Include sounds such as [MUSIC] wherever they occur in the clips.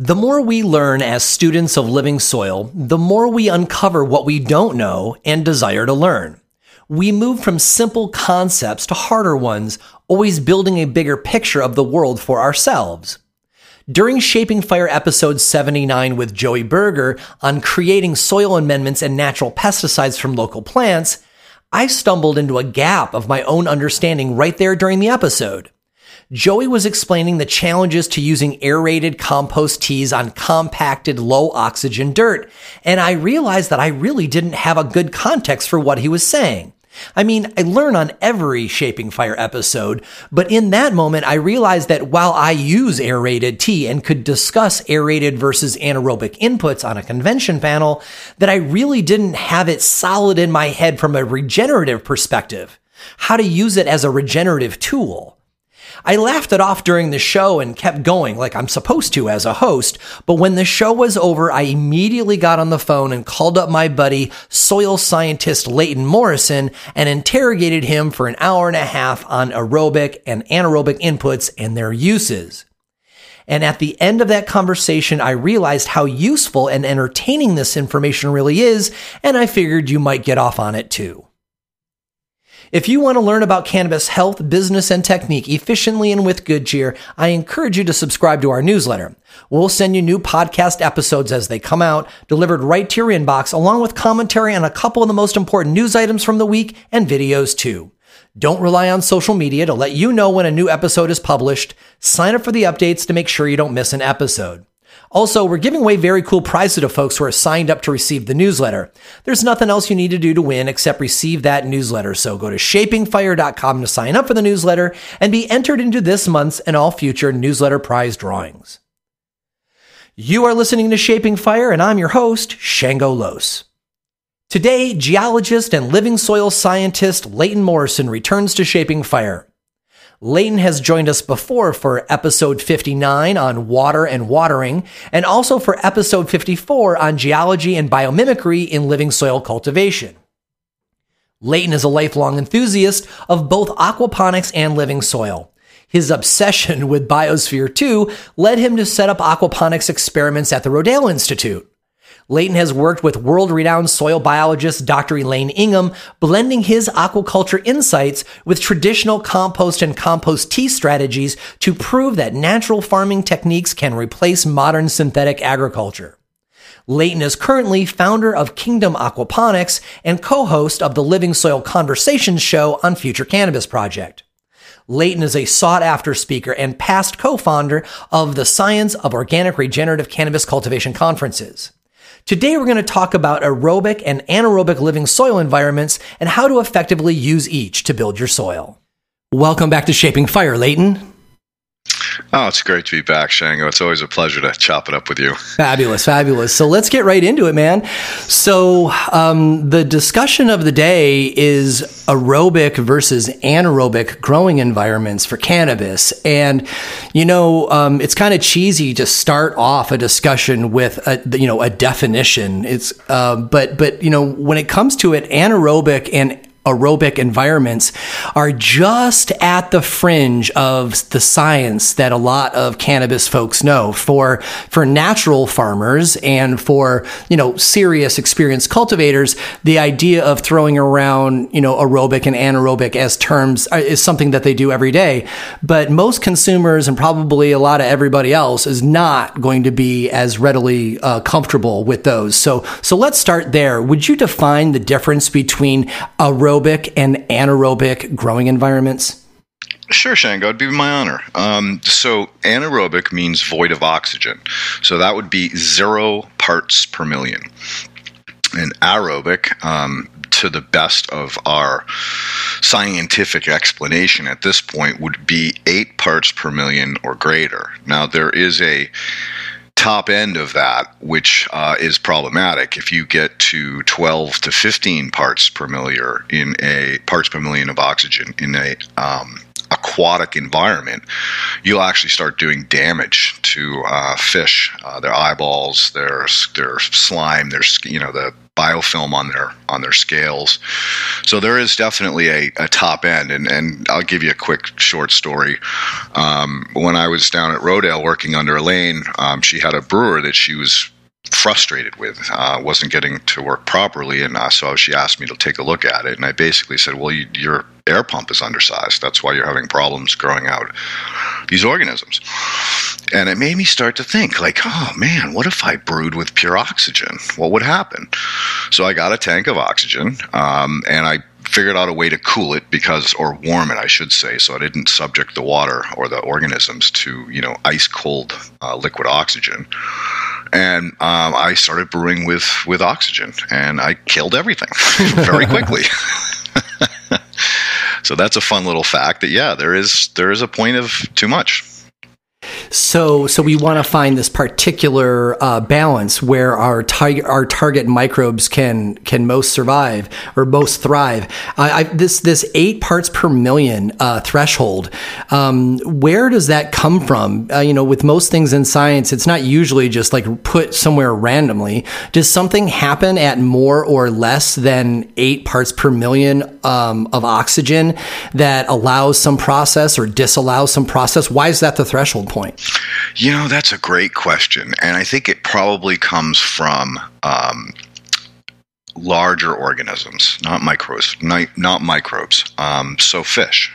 The more we learn as students of living soil, the more we uncover what we don't know and desire to learn. We move from simple concepts to harder ones, always building a bigger picture of the world for ourselves. During Shaping Fire episode 79 with Joey Berger on creating soil amendments and natural pesticides from local plants, I stumbled into a gap of my own understanding right there during the episode. Joey was explaining the challenges to using aerated compost teas on compacted low oxygen dirt, and I realized that I really didn't have a good context for what he was saying. I mean, I learn on every Shaping Fire episode, but in that moment, I realized that while I use aerated tea and could discuss aerated versus anaerobic inputs on a convention panel, that I really didn't have it solid in my head from a regenerative perspective. How to use it as a regenerative tool. I laughed it off during the show and kept going like I'm supposed to as a host. But when the show was over, I immediately got on the phone and called up my buddy, soil scientist Leighton Morrison, and interrogated him for an hour and a half on aerobic and anaerobic inputs and their uses. And at the end of that conversation, I realized how useful and entertaining this information really is, and I figured you might get off on it too. If you want to learn about cannabis health, business, and technique efficiently and with good cheer, I encourage you to subscribe to our newsletter. We'll send you new podcast episodes as they come out, delivered right to your inbox, along with commentary on a couple of the most important news items from the week and videos too. Don't rely on social media to let you know when a new episode is published. Sign up for the updates to make sure you don't miss an episode. Also, we're giving away very cool prizes to folks who are signed up to receive the newsletter. There's nothing else you need to do to win except receive that newsletter. So go to shapingfire.com to sign up for the newsletter and be entered into this month's and all future newsletter prize drawings. You are listening to Shaping Fire, and I'm your host, Shango Los. Today, geologist and living soil scientist Leighton Morrison returns to Shaping Fire. Leighton has joined us before for episode 59 on water and watering, and also for episode 54 on geology and biomimicry in living soil cultivation. Leighton is a lifelong enthusiast of both aquaponics and living soil. His obsession [LAUGHS] with Biosphere 2 led him to set up aquaponics experiments at the Rodale Institute. Leighton has worked with world renowned soil biologist Dr. Elaine Ingham, blending his aquaculture insights with traditional compost and compost tea strategies to prove that natural farming techniques can replace modern synthetic agriculture. Leighton is currently founder of Kingdom Aquaponics and co-host of the Living Soil Conversations show on Future Cannabis Project. Leighton is a sought after speaker and past co-founder of the Science of Organic Regenerative Cannabis Cultivation conferences. Today, we're going to talk about aerobic and anaerobic living soil environments and how to effectively use each to build your soil. Welcome back to Shaping Fire, Leighton. Oh, it's great to be back, Shango. It's always a pleasure to chop it up with you. Fabulous, fabulous. So let's get right into it, man. So um, the discussion of the day is aerobic versus anaerobic growing environments for cannabis, and you know um, it's kind of cheesy to start off a discussion with a you know a definition. It's uh, but but you know when it comes to it, anaerobic and aerobic environments are just at the fringe of the science that a lot of cannabis folks know. For for natural farmers and for you know serious experienced cultivators, the idea of throwing around you know aerobic and anaerobic as terms is something that they do every day. But most consumers and probably a lot of everybody else is not going to be as readily uh, comfortable with those. So so let's start there. Would you define the difference between aerobic aerobic and anaerobic growing environments? Sure, Shango. It'd be my honor. Um, so, anaerobic means void of oxygen. So, that would be zero parts per million. And aerobic, um, to the best of our scientific explanation at this point, would be eight parts per million or greater. Now, there is a top end of that, which uh, is problematic. If you get to 12 to 15 parts per million in a parts per million of oxygen in a um, aquatic environment, you'll actually start doing damage to uh, fish, uh, their eyeballs, their their slime, their you know the biofilm on their on their scales. So there is definitely a, a top end, and, and I'll give you a quick short story. Um, when I was down at Rodale working under Elaine, um, she had a brewer that she was frustrated with uh, wasn't getting to work properly and uh, so she asked me to take a look at it and i basically said well you, your air pump is undersized. That's why you're having problems growing out these organisms. And it made me start to think like oh man what if i brewed with pure oxygen? What would happen? So i got a tank of oxygen um, and i figured out a way to cool it because or warm it i should say so i didn't subject the water or the organisms to you know ice cold uh, liquid oxygen. And um, I started brewing with with oxygen, and I killed everything [LAUGHS] very quickly. [LAUGHS] so that's a fun little fact that yeah, there is there is a point of too much. So, so we want to find this particular uh, balance where our target our target microbes can can most survive or most thrive. I, I, this this eight parts per million uh, threshold. Um, where does that come from? Uh, you know, with most things in science, it's not usually just like put somewhere randomly. Does something happen at more or less than eight parts per million um, of oxygen that allows some process or disallows some process? Why is that the threshold point? You know, that's a great question. And I think it probably comes from um, larger organisms, not microbes, not, not microbes. Um, so fish.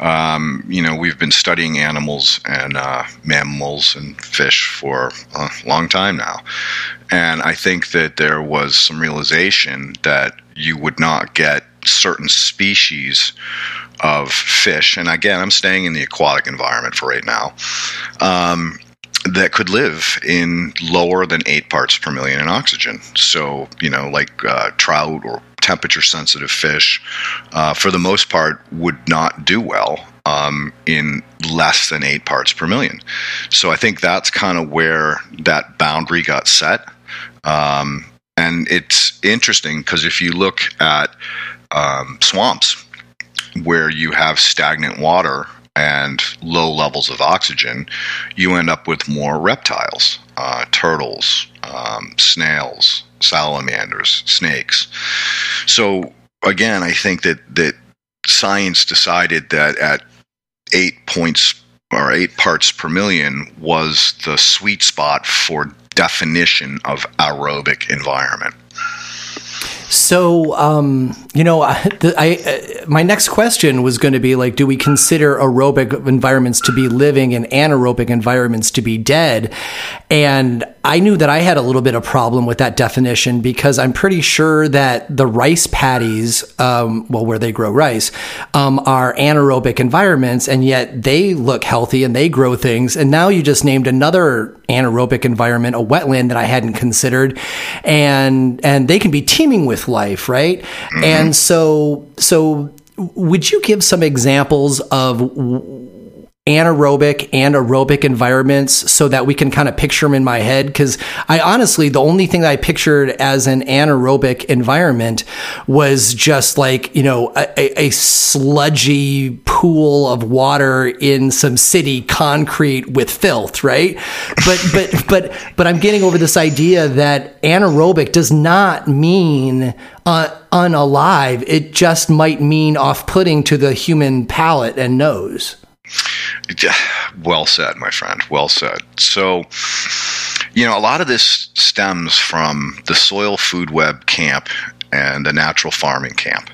Um, you know, we've been studying animals and uh, mammals and fish for a long time now. And I think that there was some realization that you would not get certain species of fish, and again, I'm staying in the aquatic environment for right now, um, that could live in lower than eight parts per million in oxygen. So, you know, like uh, trout or temperature sensitive fish, uh, for the most part, would not do well um, in less than eight parts per million. So I think that's kind of where that boundary got set. Um, and it's interesting because if you look at um, swamps, where you have stagnant water and low levels of oxygen, you end up with more reptiles, uh, turtles, um, snails, salamanders, snakes. So again, I think that that science decided that at eight points or eight parts per million was the sweet spot for definition of aerobic environment. So, um, you know, [LAUGHS] I, I, uh, my next question was going to be like, do we consider aerobic environments to be living and anaerobic environments to be dead? And I knew that I had a little bit of problem with that definition because I'm pretty sure that the rice paddies, um, well, where they grow rice, um, are anaerobic environments, and yet they look healthy and they grow things. And now you just named another anaerobic environment, a wetland that I hadn't considered, and and they can be teeming with life, right? Mm-hmm. And so so would you give some examples of anaerobic and aerobic environments so that we can kind of picture them in my head. Because i honestly the only thing that i pictured as an anaerobic environment was just like you know a, a sludgy pool of water in some city concrete with filth right? But [LAUGHS] but but but i'm getting over this idea that anaerobic does not mean uh, unalive. It just might mean off-putting to the human palate and nose well said, my friend. Well said. So, you know, a lot of this stems from the soil food web camp and the natural farming camp.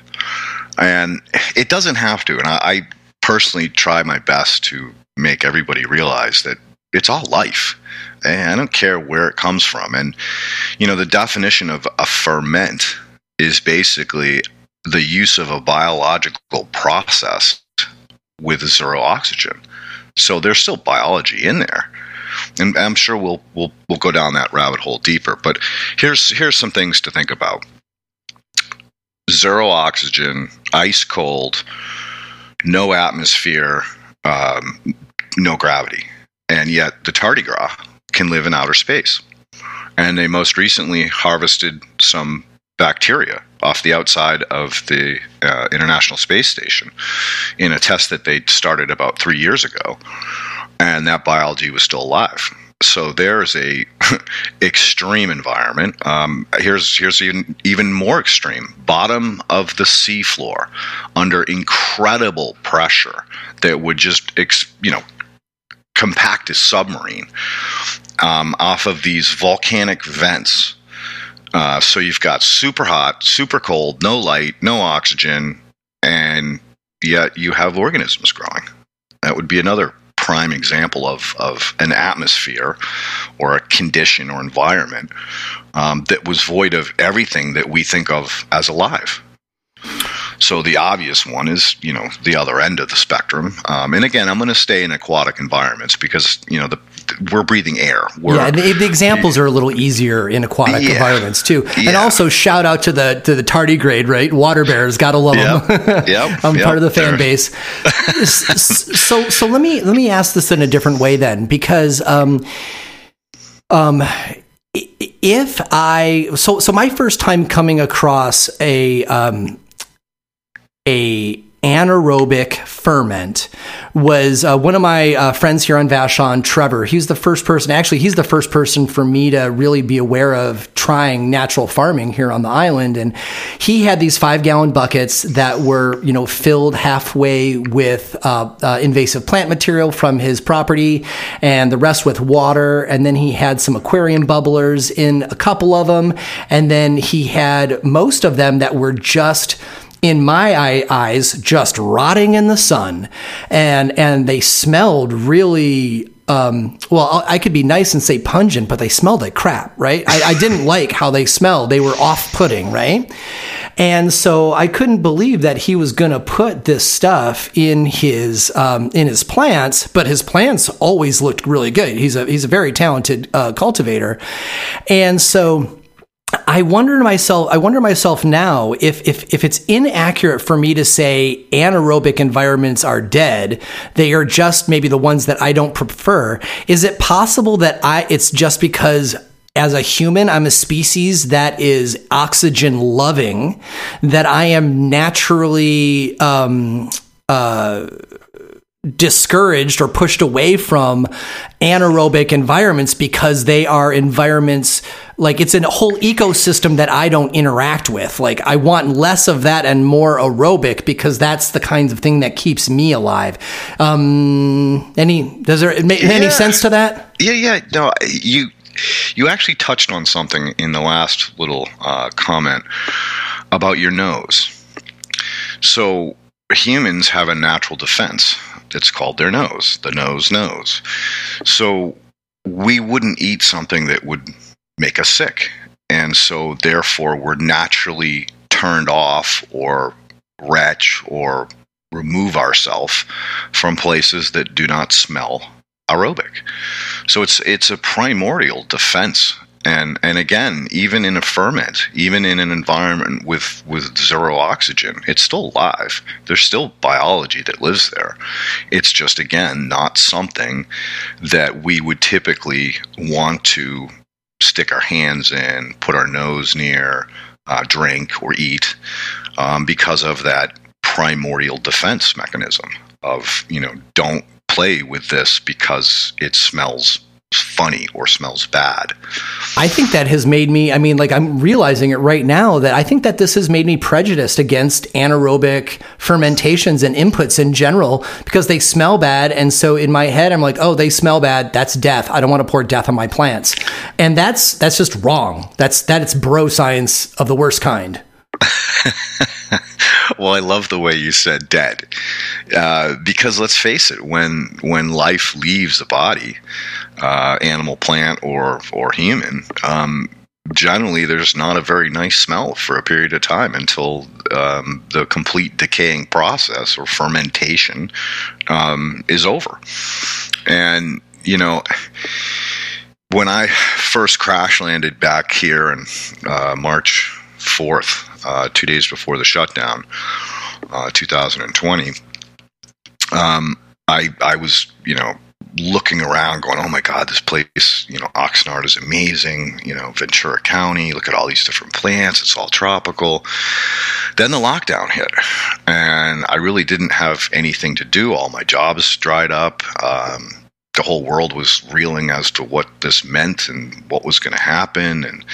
And it doesn't have to. And I, I personally try my best to make everybody realize that it's all life. And I don't care where it comes from. And, you know, the definition of a ferment is basically the use of a biological process with zero oxygen. So there's still biology in there. And I'm sure we'll we'll we'll go down that rabbit hole deeper. But here's here's some things to think about. Zero oxygen, ice cold, no atmosphere, um, no gravity, and yet the tardigrade can live in outer space. And they most recently harvested some bacteria off the outside of the uh, International Space Station in a test that they started about three years ago. And that biology was still alive. so there's a [LAUGHS] extreme environment. Um, here's here's even even more extreme. Bottom of the seafloor, under incredible pressure that would just ex, you know compact a submarine um, off of these volcanic vents. Uh, so you've got super hot, super cold, no light, no oxygen, and yet you have organisms growing. That would be another prime example of, of an atmosphere or a condition or environment um, that was void of everything that we think of as alive. So the obvious one is, you know, the other end of the spectrum. Um, and again, I'm going to stay in aquatic environments because, you know, the, we're breathing air. We're, yeah, the, the, examples are a little easier in aquatic yeah, environments too. Yeah. And also, shout out to the to the tardigrade, right? Water bears, gotta love yep, them. [LAUGHS] yep, I'm yep, part of the fan base. [LAUGHS] so, so let me let me ask this in a different way then, because um, um, if I so so my first time coming across a um a anaerobic ferment was uh, one of my uh, friends here on Vashon, Trevor. He's the first person, actually, he's the first person for me to really be aware of trying natural farming here on the island. And he had these five gallon buckets that were, you know, filled halfway with uh, uh invasive plant material from his property and the rest with water. And then he had some aquarium bubblers in a couple of them. And then he had most of them that were just in my eyes, just rotting in the sun, and and they smelled really. Um, well, I could be nice and say pungent, but they smelled like crap, right? I, I didn't [LAUGHS] like how they smelled. They were off-putting, right? And so I couldn't believe that he was going to put this stuff in his um, in his plants, but his plants always looked really good. He's a he's a very talented uh, cultivator, and so I wonder to myself, I wonder myself now if, if, if it's inaccurate for me to say anaerobic environments are dead, they are just maybe the ones that I don't prefer. Is it possible that I, it's just because as a human, I'm a species that is oxygen loving, that I am naturally, um, uh, discouraged or pushed away from anaerobic environments because they are environments like it's a whole ecosystem that I don't interact with. Like I want less of that and more aerobic because that's the kinds of thing that keeps me alive. Um, any does there make yeah. any sense to that? Yeah, yeah. No, you you actually touched on something in the last little uh, comment about your nose. So humans have a natural defense it's called their nose. The nose knows. So we wouldn't eat something that would make us sick. And so therefore we're naturally turned off or retch or remove ourselves from places that do not smell aerobic. So it's it's a primordial defense and and again even in a ferment even in an environment with with zero oxygen it's still alive there's still biology that lives there it's just again not something that we would typically want to stick our hands in put our nose near uh, drink or eat um, because of that primordial defense mechanism of you know don't play with this because it smells funny or smells bad. I think that has made me, I mean, like I'm realizing it right now that I think that this has made me prejudiced against anaerobic fermentations and inputs in general because they smell bad. And so in my head, I'm like, oh, they smell bad. That's death. I don't want to pour death on my plants. And that's, that's just wrong. That's, that's bro science of the worst kind. [LAUGHS] [LAUGHS] well, I love the way you said dead, uh, because let's face it, when when life leaves the body, uh, animal, plant, or or human, um, generally there's not a very nice smell for a period of time until um, the complete decaying process or fermentation um, is over. And you know, when I first crash landed back here in uh, March fourth, uh, two days before the shutdown, uh, 2020. Um, I I was you know looking around, going, "Oh my God, this place, you know, Oxnard is amazing. You know, Ventura County. Look at all these different plants. It's all tropical." Then the lockdown hit, and I really didn't have anything to do. All my jobs dried up. Um, the whole world was reeling as to what this meant and what was going to happen and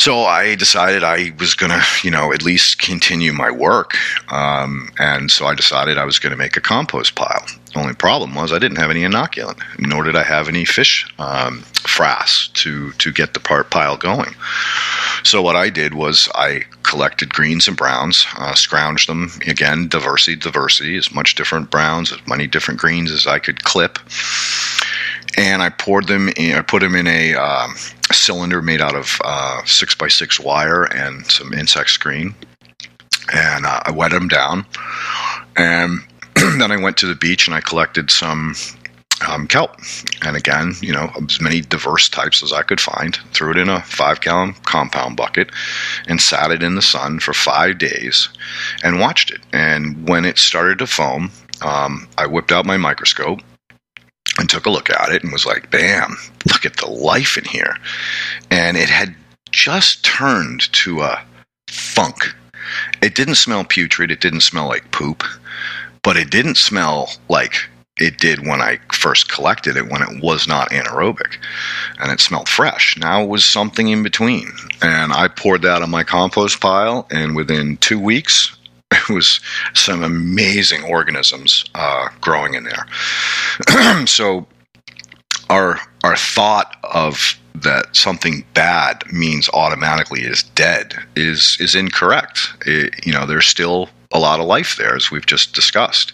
so I decided I was going to, you know, at least continue my work. Um, and so I decided I was going to make a compost pile. Only problem was I didn't have any inoculant, nor did I have any fish um, frass to to get the part pile going. So what I did was I collected greens and browns, uh, scrounged them again, diversity, diversity, as much different browns, as many different greens as I could clip, and I poured them. In, I put them in a a cylinder made out of uh, six by six wire and some insect screen, and uh, I wet them down, and [CLEARS THROAT] then I went to the beach and I collected some um, kelp, and again, you know, as many diverse types as I could find. Threw it in a five gallon compound bucket, and sat it in the sun for five days, and watched it. And when it started to foam, um, I whipped out my microscope and took a look at it and was like, bam, look at the life in here. And it had just turned to a funk. It didn't smell putrid, it didn't smell like poop, but it didn't smell like it did when I first collected it when it was not anaerobic and it smelled fresh. Now it was something in between. And I poured that on my compost pile, and within two weeks, [LAUGHS] it was some amazing organisms uh, growing in there. [CLEARS THROAT] so our our thought of that something bad means automatically is dead is is incorrect. It, you know, there's still a lot of life there, as we've just discussed.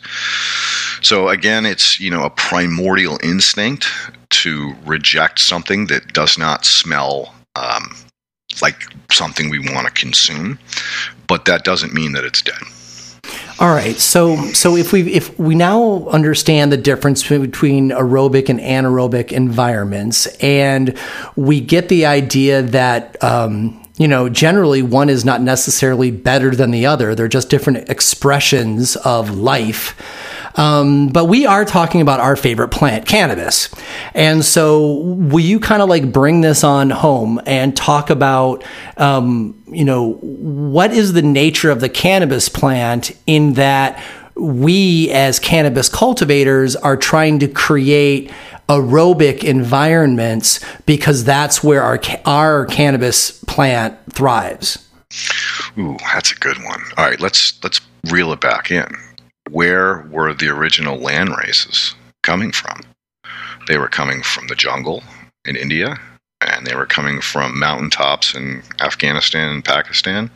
So again, it's you know a primordial instinct to reject something that does not smell um, like something we want to consume, but that doesn't mean that it's dead. All right. So so if we if we now understand the difference between aerobic and anaerobic environments, and we get the idea that um, you know generally one is not necessarily better than the other; they're just different expressions of life. Um, but we are talking about our favorite plant, cannabis. And so, will you kind of like bring this on home and talk about, um, you know, what is the nature of the cannabis plant in that we as cannabis cultivators are trying to create aerobic environments because that's where our our cannabis plant thrives. Ooh, that's a good one. All right, let's let's reel it back in where were the original land races coming from? They were coming from the jungle in India, and they were coming from mountaintops in Afghanistan and Pakistan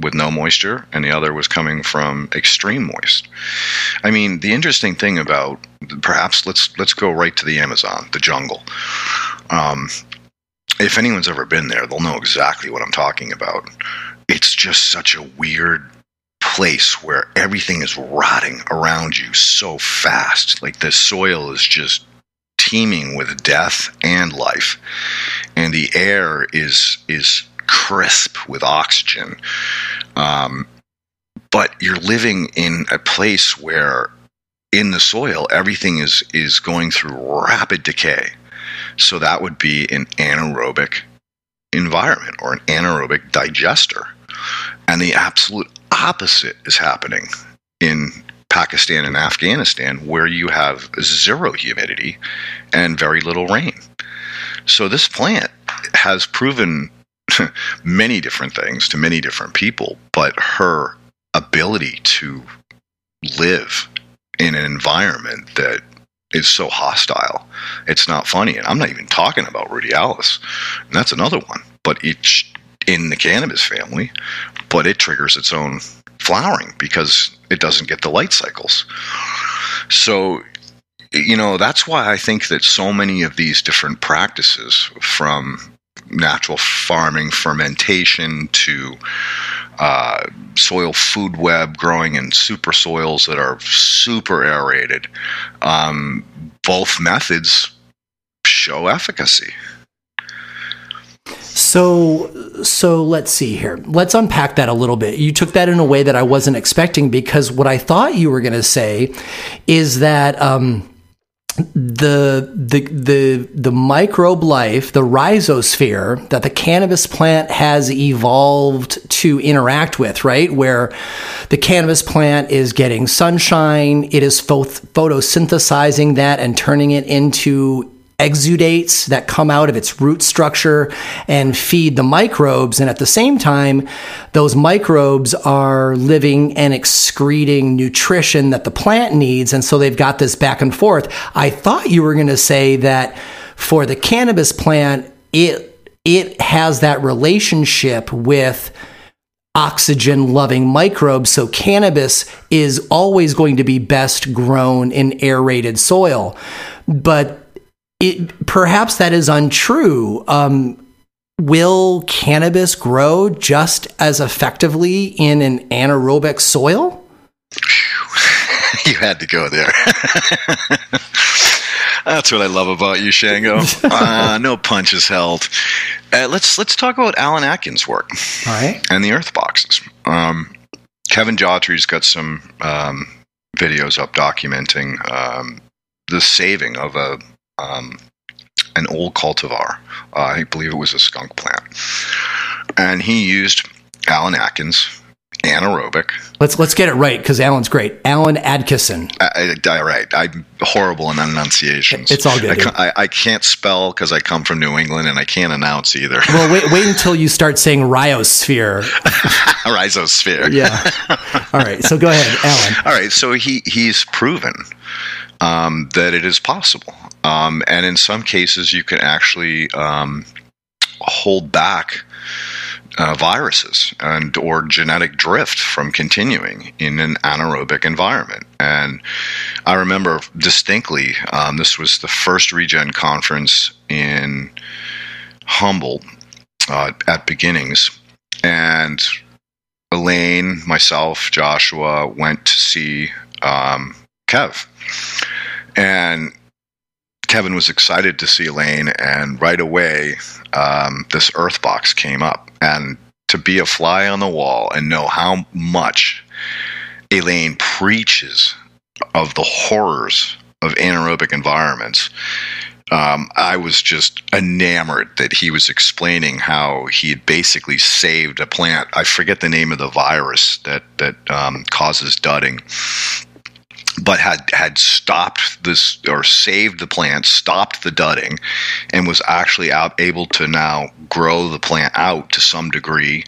with no moisture, and the other was coming from extreme moist. I mean, the interesting thing about perhaps let's let's go right to the Amazon, the jungle. Um, if anyone's ever been there, they'll know exactly what I'm talking about. It's just such a weird place where everything is rotting around you so fast. Like the soil is just teeming with death and life, and the air is is crisp with oxygen. Um, but you're living in a place where in the soil everything is is going through rapid decay. So that would be an anaerobic environment or an anaerobic digester. And the absolute opposite is happening in Pakistan and Afghanistan, where you have zero humidity and very little rain. So this plant has proven [LAUGHS] many different things to many different people, but her ability to live in an environment that is so hostile, it's not funny. And I'm not even talking about ruderalis, and that's another one. But each in the cannabis family, but it triggers its own flowering because it doesn't get the light cycles. So, you know, that's why I think that so many of these different practices from natural farming, fermentation to uh, soil food web growing in super soils that are super aerated, um, both methods show efficacy. So, so let's see here. Let's unpack that a little bit. You took that in a way that I wasn't expecting because what I thought you were going to say is that um, the the the the microbe life, the rhizosphere that the cannabis plant has evolved to interact with, right? Where the cannabis plant is getting sunshine, it is photosynthesizing that and turning it into exudates that come out of its root structure and feed the microbes. And at the same time, those microbes are living and excreting nutrition that the plant needs. And so they've got this back and forth. I thought you were going to say that for the cannabis plant, it, it has that relationship with oxygen loving microbes. So cannabis is always going to be best grown in aerated soil. But it, perhaps that is untrue. Um, will cannabis grow just as effectively in an anaerobic soil? [LAUGHS] you had to go there. [LAUGHS] That's what I love about you, Shango. [LAUGHS] Uh, no punches held. Uh, let's let's talk about Alan Atkins' work. All right. And the Earth boxes. Um, Kevin Jodrey's got some um, videos up documenting um, the saving of a um, an old cultivar. Uh, I believe it was a skunk plant, and he used Alan Atkins anaerobic. Let's let's get it right because Alan's great. Alan Adkisson. I, I, right. I'm horrible in enunciations. It's all good. I, I, I can't spell because I come from New England and I can't announce either. Well, wait wait [LAUGHS] until you start saying rhizosphere. [LAUGHS] rhizosphere. Yeah. All right. So go ahead, Alan. All right. So he he's proven um, that it is possible. Um, and in some cases, you can actually um, hold back uh, viruses and or genetic drift from continuing in an anaerobic environment. And I remember distinctly, um, this was the first Regen conference in Humboldt uh, at Beginnings, and Elaine, myself, Joshua went to see um, Kev. And Kevin was excited to see Elaine, and right away, um, this Earth box came up. And to be a fly on the wall and know how much Elaine preaches of the horrors of anaerobic environments, um, I was just enamored that he was explaining how he had basically saved a plant. I forget the name of the virus that that um, causes dudding but had had stopped this or saved the plant, stopped the dudding, and was actually out, able to now grow the plant out to some degree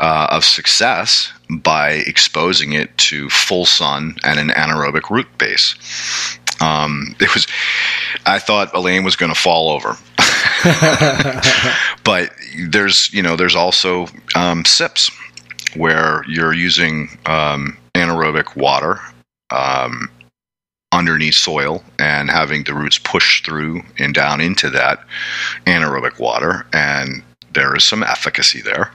uh, of success by exposing it to full sun and an anaerobic root base. Um, [LAUGHS] it was, I thought Elaine was going to fall over. [LAUGHS] but there's, you know, there's also um, sips where you're using um, anaerobic water um, underneath soil and having the roots push through and down into that anaerobic water. And there is some efficacy there.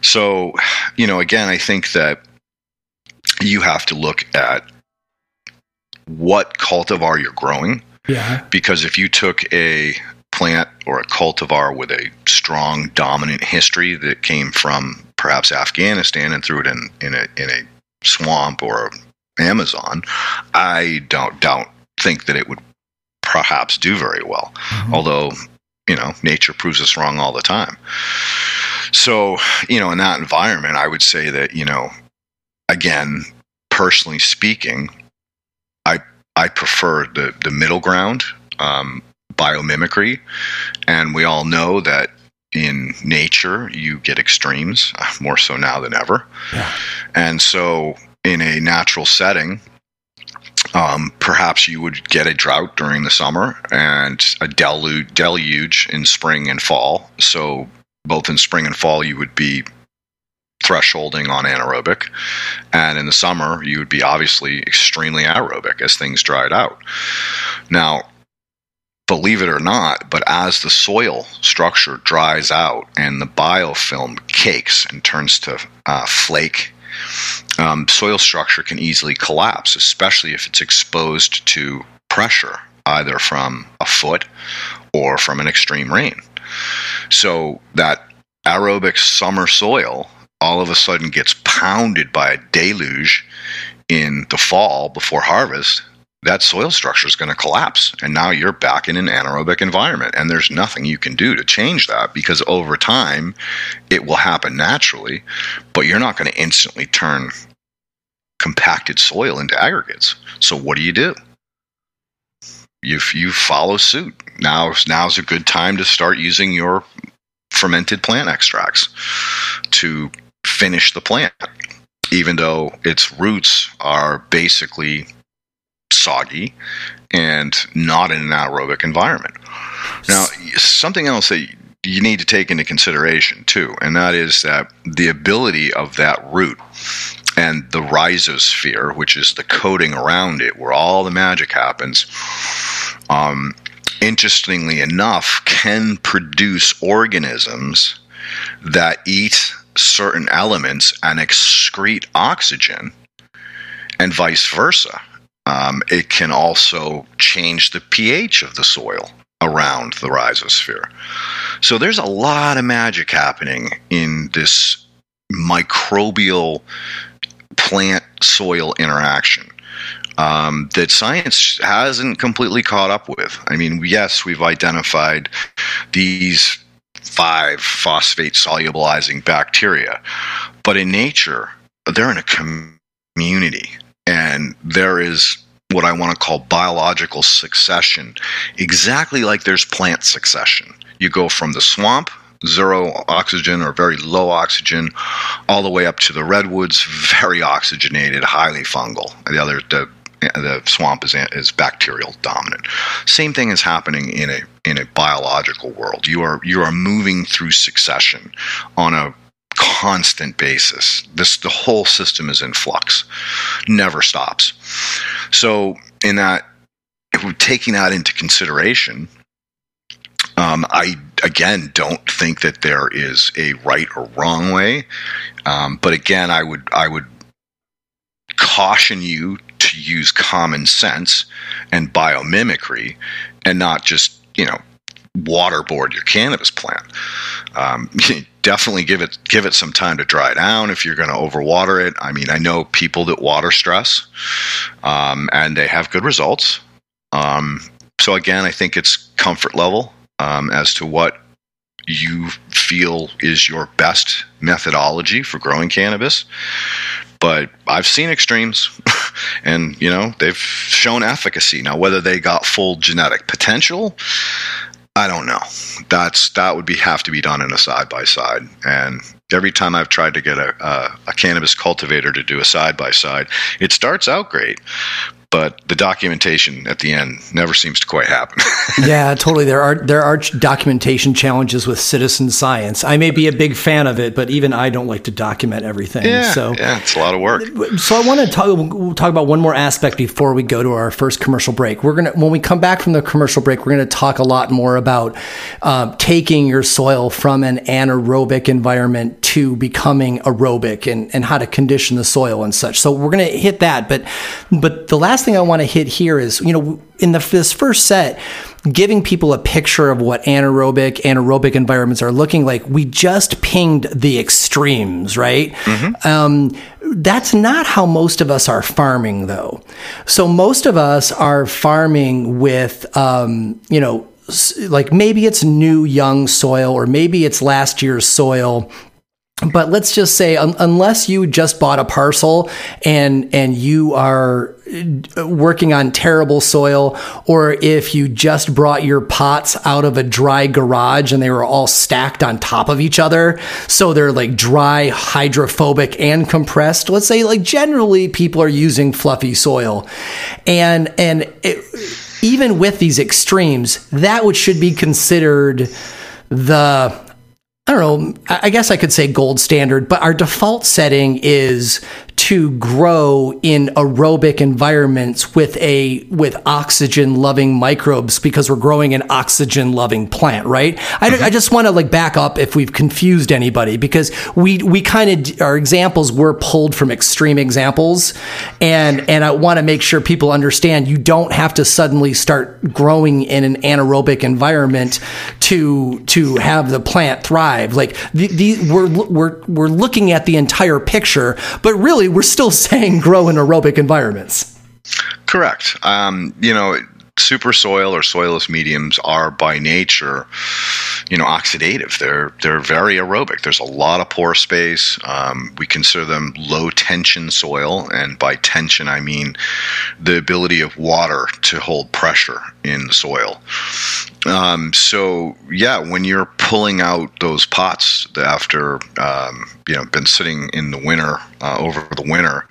So, you know, again, I think that you have to look at what cultivar you're growing. Yeah. Because if you took a plant or a cultivar with a strong dominant history that came from perhaps Afghanistan and threw it in, in a in a swamp or Amazon, I don't don't think that it would perhaps do very well. Mm-hmm. Although, you know, nature proves us wrong all the time. So, you know, in that environment, I would say that, you know, again, personally speaking, I I prefer the the middle ground, um, biomimicry, and we all know that in nature you get extremes [LAUGHS] more so now than ever, yeah. and so in a natural setting, um, perhaps you would get a drought during the summer and a deluge, deluge in spring and fall. So, both in spring and fall, you would be thresholding on anaerobic. And in the summer, you would be obviously extremely aerobic as things dried out. Now, believe it or not, but as the soil structure dries out and the biofilm cakes and turns to uh, flake um, soil structure can easily collapse, especially if it's exposed to pressure, either from a foot or from an extreme rain. So that aerobic summer soil all of a sudden gets pounded by a deluge in the fall before harvest. That soil structure is going to collapse. And now you're back in an anaerobic environment. And there's nothing you can do to change that because over time it will happen naturally, but you're not going to instantly turn compacted soil into aggregates. So what do you do? If you follow suit. Now now's a good time to start using your fermented plant extracts to finish the plant, even though its roots are basically soggy and not in an aerobic environment. Now, something else that you need to take into consideration too, and that is that the ability of that root and the rhizosphere, which is the coating around it where all the magic happens, um, interestingly enough, can produce organisms that eat certain elements and excrete oxygen, and vice versa. Um, it can also change the pH of the soil around the rhizosphere. So there's a lot of magic happening in this microbial plant soil interaction um, that science hasn't completely caught up with. I mean, yes, we've identified these five phosphate solubilizing bacteria, but in nature, they're in a community and there is what I want to call biological succession, exactly like there's plant succession. You go from the swamp, zero oxygen or very low oxygen, all the way up to the redwoods, very oxygenated, highly fungal. The other, the the swamp is is bacterial dominant. Same thing is happening in a in a biological world. You are you are moving through succession on a constant basis. This the whole system is in flux, never stops. So in that, if we're taking that into consideration, um, I again don't think that there is a right or wrong way, um, but again, I would I would caution you to use common sense and biomimicry, and not just you know waterboard your cannabis plant. Um, [LAUGHS] definitely give it give it some time to dry down if you're going to overwater it. I mean, I know people that water stress, um, and they have good results. Um, so again, I think it's comfort level um, as to what you feel is your best methodology for growing cannabis. But I've seen extremes, [LAUGHS] and you know they've shown efficacy. Now, whether they got full genetic potential, I don't know. That's that would be have to be done in a side by side. And every time I've tried to get a, a, a cannabis cultivator to do a side by side, it starts out great, but the documentation at the end never seems to quite happen. [LAUGHS] yeah, totally. There are there are documentation challenges with citizen science. I may be a big fan of it, but even I don't like to document everything. Yeah, so yeah, it's a lot of work. So I want to talk we'll talk about one more aspect before we go to our first commercial break. We're gonna when we come back from the commercial break, we're gonna talk a lot more about uh, taking your soil from an anaerobic environment to becoming aerobic and and how to condition the soil and such. So we're gonna hit that, but but the last thing I want to hit here is, you know, in the, this first set, giving people a picture of what anaerobic, anaerobic environments are looking like. We just pinged the extremes, right? Mm-hmm. Um, that's not how most of us are farming, though. So most of us are farming with, um, you know, like maybe it's new young soil or maybe it's last year's soil but let's just say un- unless you just bought a parcel and and you are uh, working on terrible soil or if you just brought your pots out of a dry garage and they were all stacked on top of each other so they're like dry hydrophobic and compressed let's say like generally people are using fluffy soil. And and it, even with these extremes that would should be considered the I don't know, I guess I could say gold standard, but our default setting is to grow in aerobic environments with a with oxygen loving microbes because we're growing an oxygen loving plant right I, mm-hmm. I just want to like back up if we've confused anybody because we we kind of our examples were pulled from extreme examples and and I want to make sure people understand you don't have to suddenly start growing in an anaerobic environment to to have the plant thrive like the, the we're we're we're looking at the entire picture but really we're still saying grow in aerobic environments. Correct. Um, you know, super soil or soilless mediums are by nature, you know, oxidative. They're they're very aerobic. There's a lot of pore space. Um, we consider them low tension soil, and by tension I mean the ability of water to hold pressure in the soil. Um, so yeah, when you're pulling out those pots after um, you know been sitting in the winter uh, over the winter,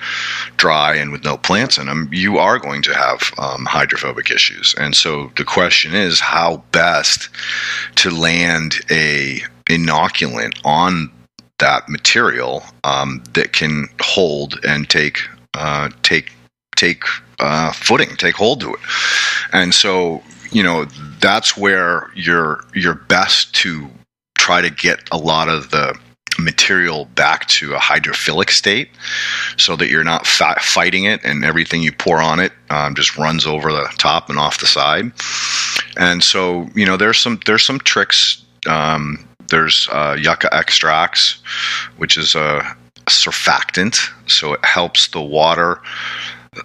dry and with no plants in them, you are going to have um, hydrophobic issues. And so the question is how best to land a inoculant on that material um, that can hold and take uh, take take uh, footing, take hold to it. And so you know that's where you're you're best to try to get a lot of the material back to a hydrophilic state so that you're not fighting it and everything you pour on it um, just runs over the top and off the side and so you know there's some there's some tricks um, there's uh, yucca extracts which is a surfactant so it helps the water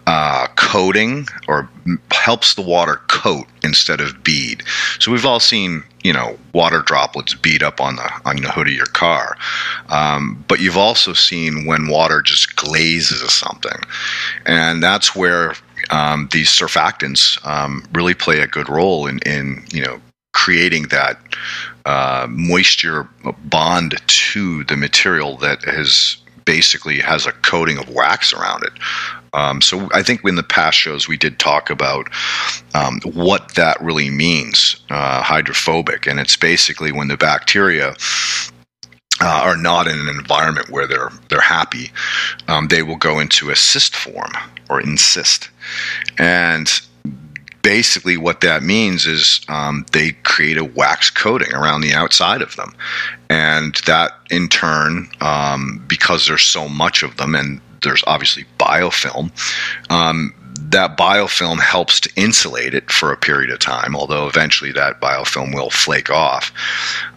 uh, coating or helps the water coat instead of bead. So we've all seen, you know, water droplets bead up on the on the hood of your car, um, but you've also seen when water just glazes something, and that's where um, these surfactants um, really play a good role in, in you know creating that uh, moisture bond to the material that has basically has a coating of wax around it. Um, so I think in the past shows we did talk about um, what that really means, uh, hydrophobic, and it's basically when the bacteria. Uh, are not in an environment where they're they're happy, um, they will go into a cyst form or encyst, and basically what that means is um, they create a wax coating around the outside of them and that in turn um, because there's so much of them and there's obviously biofilm. Um, that biofilm helps to insulate it for a period of time, although eventually that biofilm will flake off.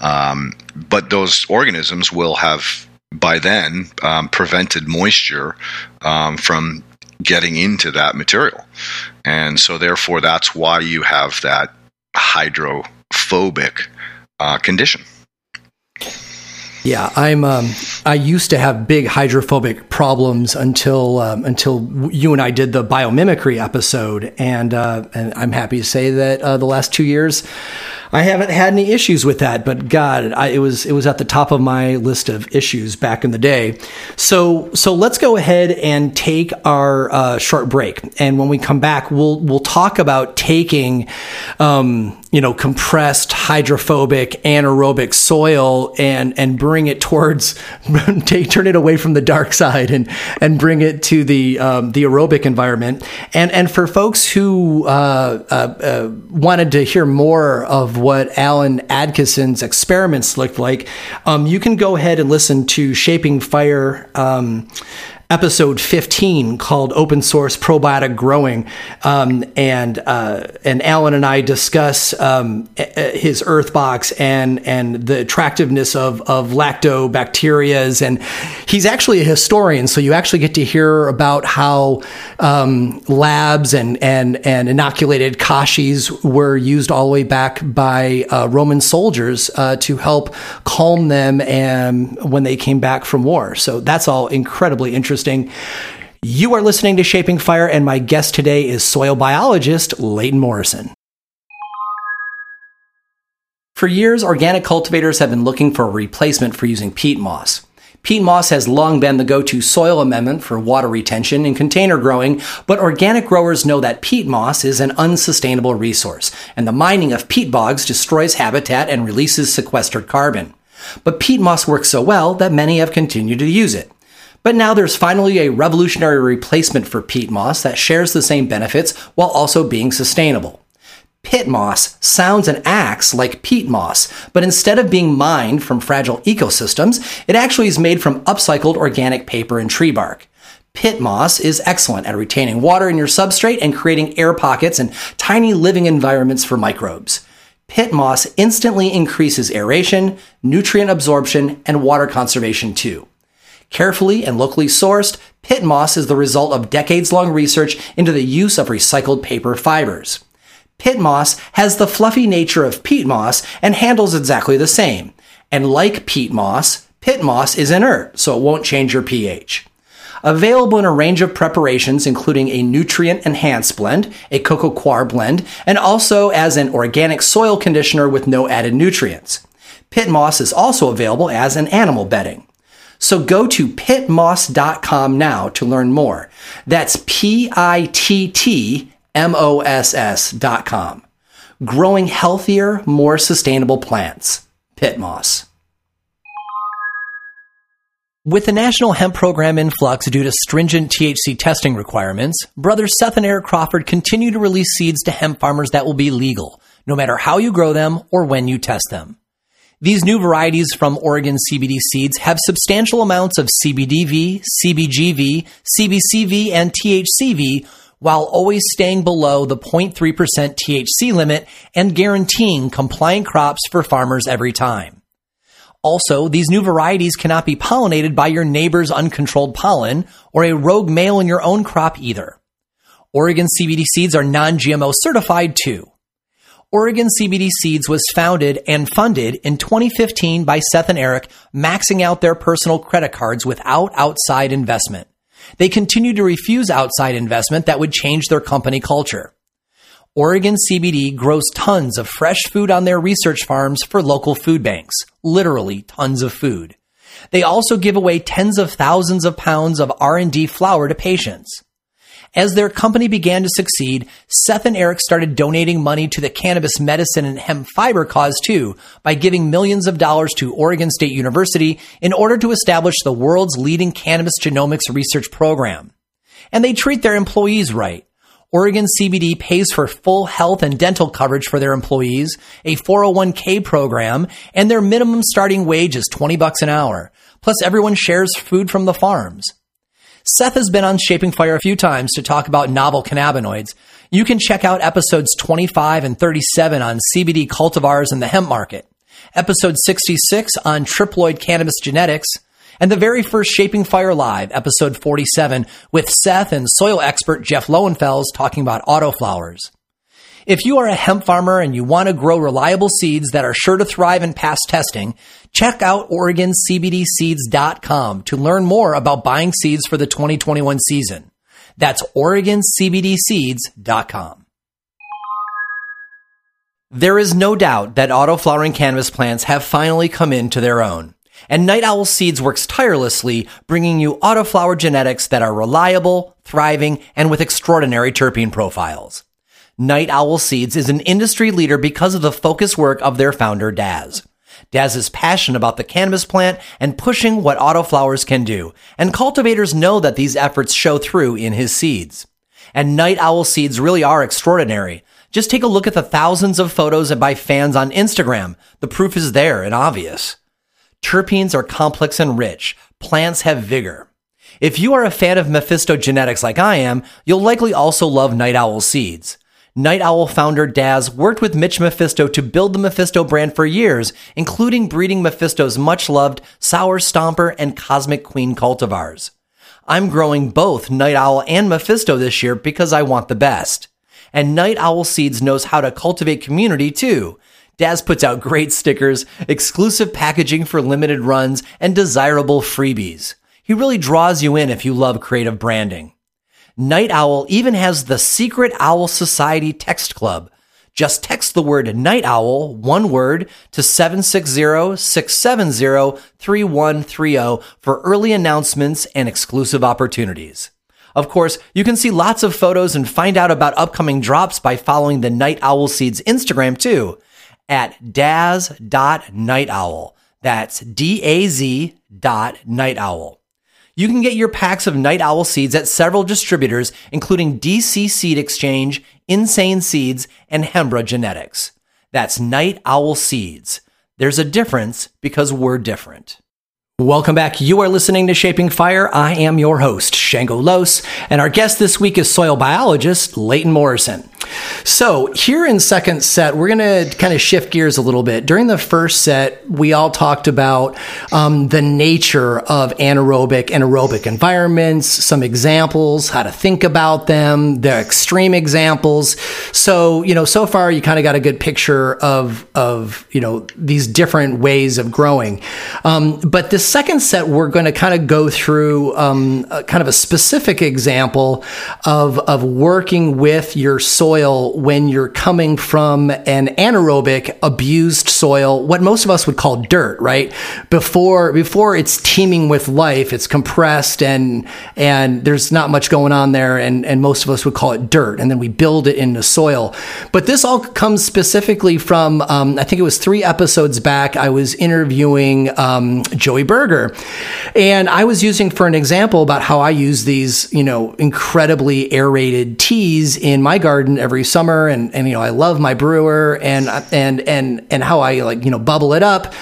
Um, but those organisms will have, by then, um, prevented moisture um, from getting into that material. And so, therefore, that's why you have that hydrophobic uh, condition. Yeah, I'm. Um, I used to have big hydrophobic problems until um, until you and I did the biomimicry episode, and uh, and I'm happy to say that uh, the last two years I haven't had any issues with that, but God, I, it was it was at the top of my list of issues back in the day. So so let's go ahead and take our uh, short break, and when we come back, we'll we'll talk about taking, um, you know, compressed hydrophobic anaerobic soil and and bring it towards [LAUGHS] take turn it away from the dark side and and bring it to the um, the aerobic environment. And and for folks who uh, uh, uh wanted to hear more of what Alan Adkisson's experiments looked like, um, you can go ahead and listen to Shaping Fire. Um, episode 15 called open source probiotic growing. Um, and uh, and alan and i discuss um, his earth box and and the attractiveness of of lactobacterias. And he's actually a historian so you actually get to hear about how um, labs and and and inoculated kashis were used all the way back by uh, roman soldiers uh, to help calm them and when they came back from war. So that's all incredibly interesting interesting. You are listening to Shaping Fire, and my guest today is soil biologist Leighton Morrison. For years, organic cultivators have been looking for a replacement for using peat moss. Peat moss has long been the go to soil amendment for water retention and container growing, but organic growers know that peat moss is an unsustainable resource, and the mining of peat bogs destroys habitat and releases sequestered carbon. But peat moss works so well that many have continued to use it. But now there's finally a revolutionary replacement for peat moss that shares the same benefits while also being sustainable. Pit moss sounds and acts like peat moss, but instead of being mined from fragile ecosystems, it actually is made from upcycled organic paper and tree bark. Pit moss is excellent at retaining water in your substrate and creating air pockets and tiny living environments for microbes. Pit moss instantly increases aeration, nutrient absorption, and water conservation too. Carefully and locally sourced, pit moss is the result of decades long research into the use of recycled paper fibers. Pit moss has the fluffy nature of peat moss and handles exactly the same. And like peat moss, pit moss is inert, so it won't change your pH. Available in a range of preparations, including a nutrient enhanced blend, a coco coir blend, and also as an organic soil conditioner with no added nutrients. Pit moss is also available as an animal bedding. So go to pitmoss.com now to learn more. That's P I T T M O S S.com. Growing healthier, more sustainable plants. Pit moss. With the National Hemp Program in flux due to stringent THC testing requirements, brothers Seth and Eric Crawford continue to release seeds to hemp farmers that will be legal, no matter how you grow them or when you test them. These new varieties from Oregon CBD seeds have substantial amounts of CBDV, CBGV, CBCV, and THCV while always staying below the 0.3% THC limit and guaranteeing compliant crops for farmers every time. Also, these new varieties cannot be pollinated by your neighbor's uncontrolled pollen or a rogue male in your own crop either. Oregon CBD seeds are non-GMO certified too. Oregon CBD Seeds was founded and funded in 2015 by Seth and Eric, maxing out their personal credit cards without outside investment. They continue to refuse outside investment that would change their company culture. Oregon CBD grows tons of fresh food on their research farms for local food banks. Literally tons of food. They also give away tens of thousands of pounds of R&D flour to patients. As their company began to succeed, Seth and Eric started donating money to the cannabis medicine and hemp fiber cause too by giving millions of dollars to Oregon State University in order to establish the world's leading cannabis genomics research program. And they treat their employees right. Oregon CBD pays for full health and dental coverage for their employees, a 401k program, and their minimum starting wage is 20 bucks an hour. Plus everyone shares food from the farms. Seth has been on Shaping Fire a few times to talk about novel cannabinoids. You can check out episodes 25 and 37 on CBD cultivars and the hemp market, episode 66 on triploid cannabis genetics, and the very first Shaping Fire Live, episode 47, with Seth and soil expert Jeff Lowenfels talking about autoflowers. If you are a hemp farmer and you want to grow reliable seeds that are sure to thrive and pass testing, check out OregonCBDSeeds.com to learn more about buying seeds for the 2021 season. That's OregonCBDSeeds.com. There is no doubt that auto-flowering cannabis plants have finally come into their own. And Night Owl Seeds works tirelessly, bringing you autoflower genetics that are reliable, thriving, and with extraordinary terpene profiles. Night Owl Seeds is an industry leader because of the focused work of their founder, Daz. Daz is passionate about the cannabis plant and pushing what autoflowers can do, and cultivators know that these efforts show through in his seeds. And Night Owl seeds really are extraordinary. Just take a look at the thousands of photos by fans on Instagram. The proof is there and obvious. Terpenes are complex and rich. Plants have vigor. If you are a fan of Mephisto genetics like I am, you'll likely also love Night Owl seeds. Night Owl founder Daz worked with Mitch Mephisto to build the Mephisto brand for years, including breeding Mephisto's much loved Sour Stomper and Cosmic Queen cultivars. I'm growing both Night Owl and Mephisto this year because I want the best. And Night Owl Seeds knows how to cultivate community too. Daz puts out great stickers, exclusive packaging for limited runs, and desirable freebies. He really draws you in if you love creative branding. Night Owl even has the Secret Owl Society text club. Just text the word Night Owl, one word, to 760-670-3130 for early announcements and exclusive opportunities. Of course, you can see lots of photos and find out about upcoming drops by following the Night Owl Seeds Instagram too, at daz.nightowl. That's D-A-Z dot night owl. You can get your packs of Night Owl seeds at several distributors, including DC Seed Exchange, Insane Seeds, and Hembra Genetics. That's Night Owl Seeds. There's a difference because we're different. Welcome back. You are listening to Shaping Fire. I am your host, Shango Los, and our guest this week is soil biologist Leighton Morrison. So, here in second set, we're going to kind of shift gears a little bit. During the first set, we all talked about um, the nature of anaerobic and aerobic environments, some examples, how to think about them, the extreme examples. So, you know, so far you kind of got a good picture of, of you know, these different ways of growing. Um, but the second set, we're going to kind of go through um, kind of a specific example of, of working with your soil when you're coming from an anaerobic abused soil, what most of us would call dirt, right? Before before it's teeming with life, it's compressed and and there's not much going on there, and and most of us would call it dirt, and then we build it into soil. But this all comes specifically from um, I think it was three episodes back. I was interviewing um, Joey Berger, and I was using for an example about how I use these you know incredibly aerated teas in my garden every summer summer and, and, you know, I love my brewer and, and, and, and how I like, you know, bubble it up.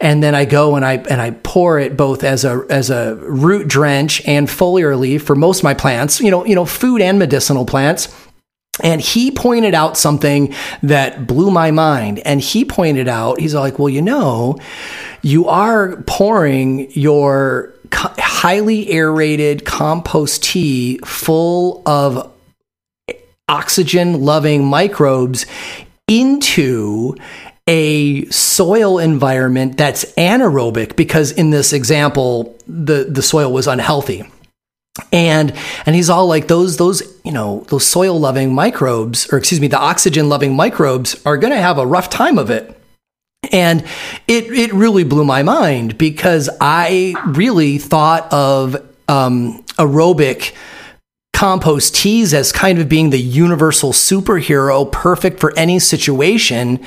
And then I go and I, and I pour it both as a, as a root drench and foliar leaf for most of my plants, you know, you know, food and medicinal plants. And he pointed out something that blew my mind. And he pointed out, he's like, well, you know, you are pouring your highly aerated compost tea full of oxygen loving microbes into a soil environment that's anaerobic because in this example the the soil was unhealthy and and he's all like those those you know those soil loving microbes or excuse me the oxygen loving microbes are going to have a rough time of it and it it really blew my mind because i really thought of um, aerobic compost teas as kind of being the universal superhero, perfect for any situation.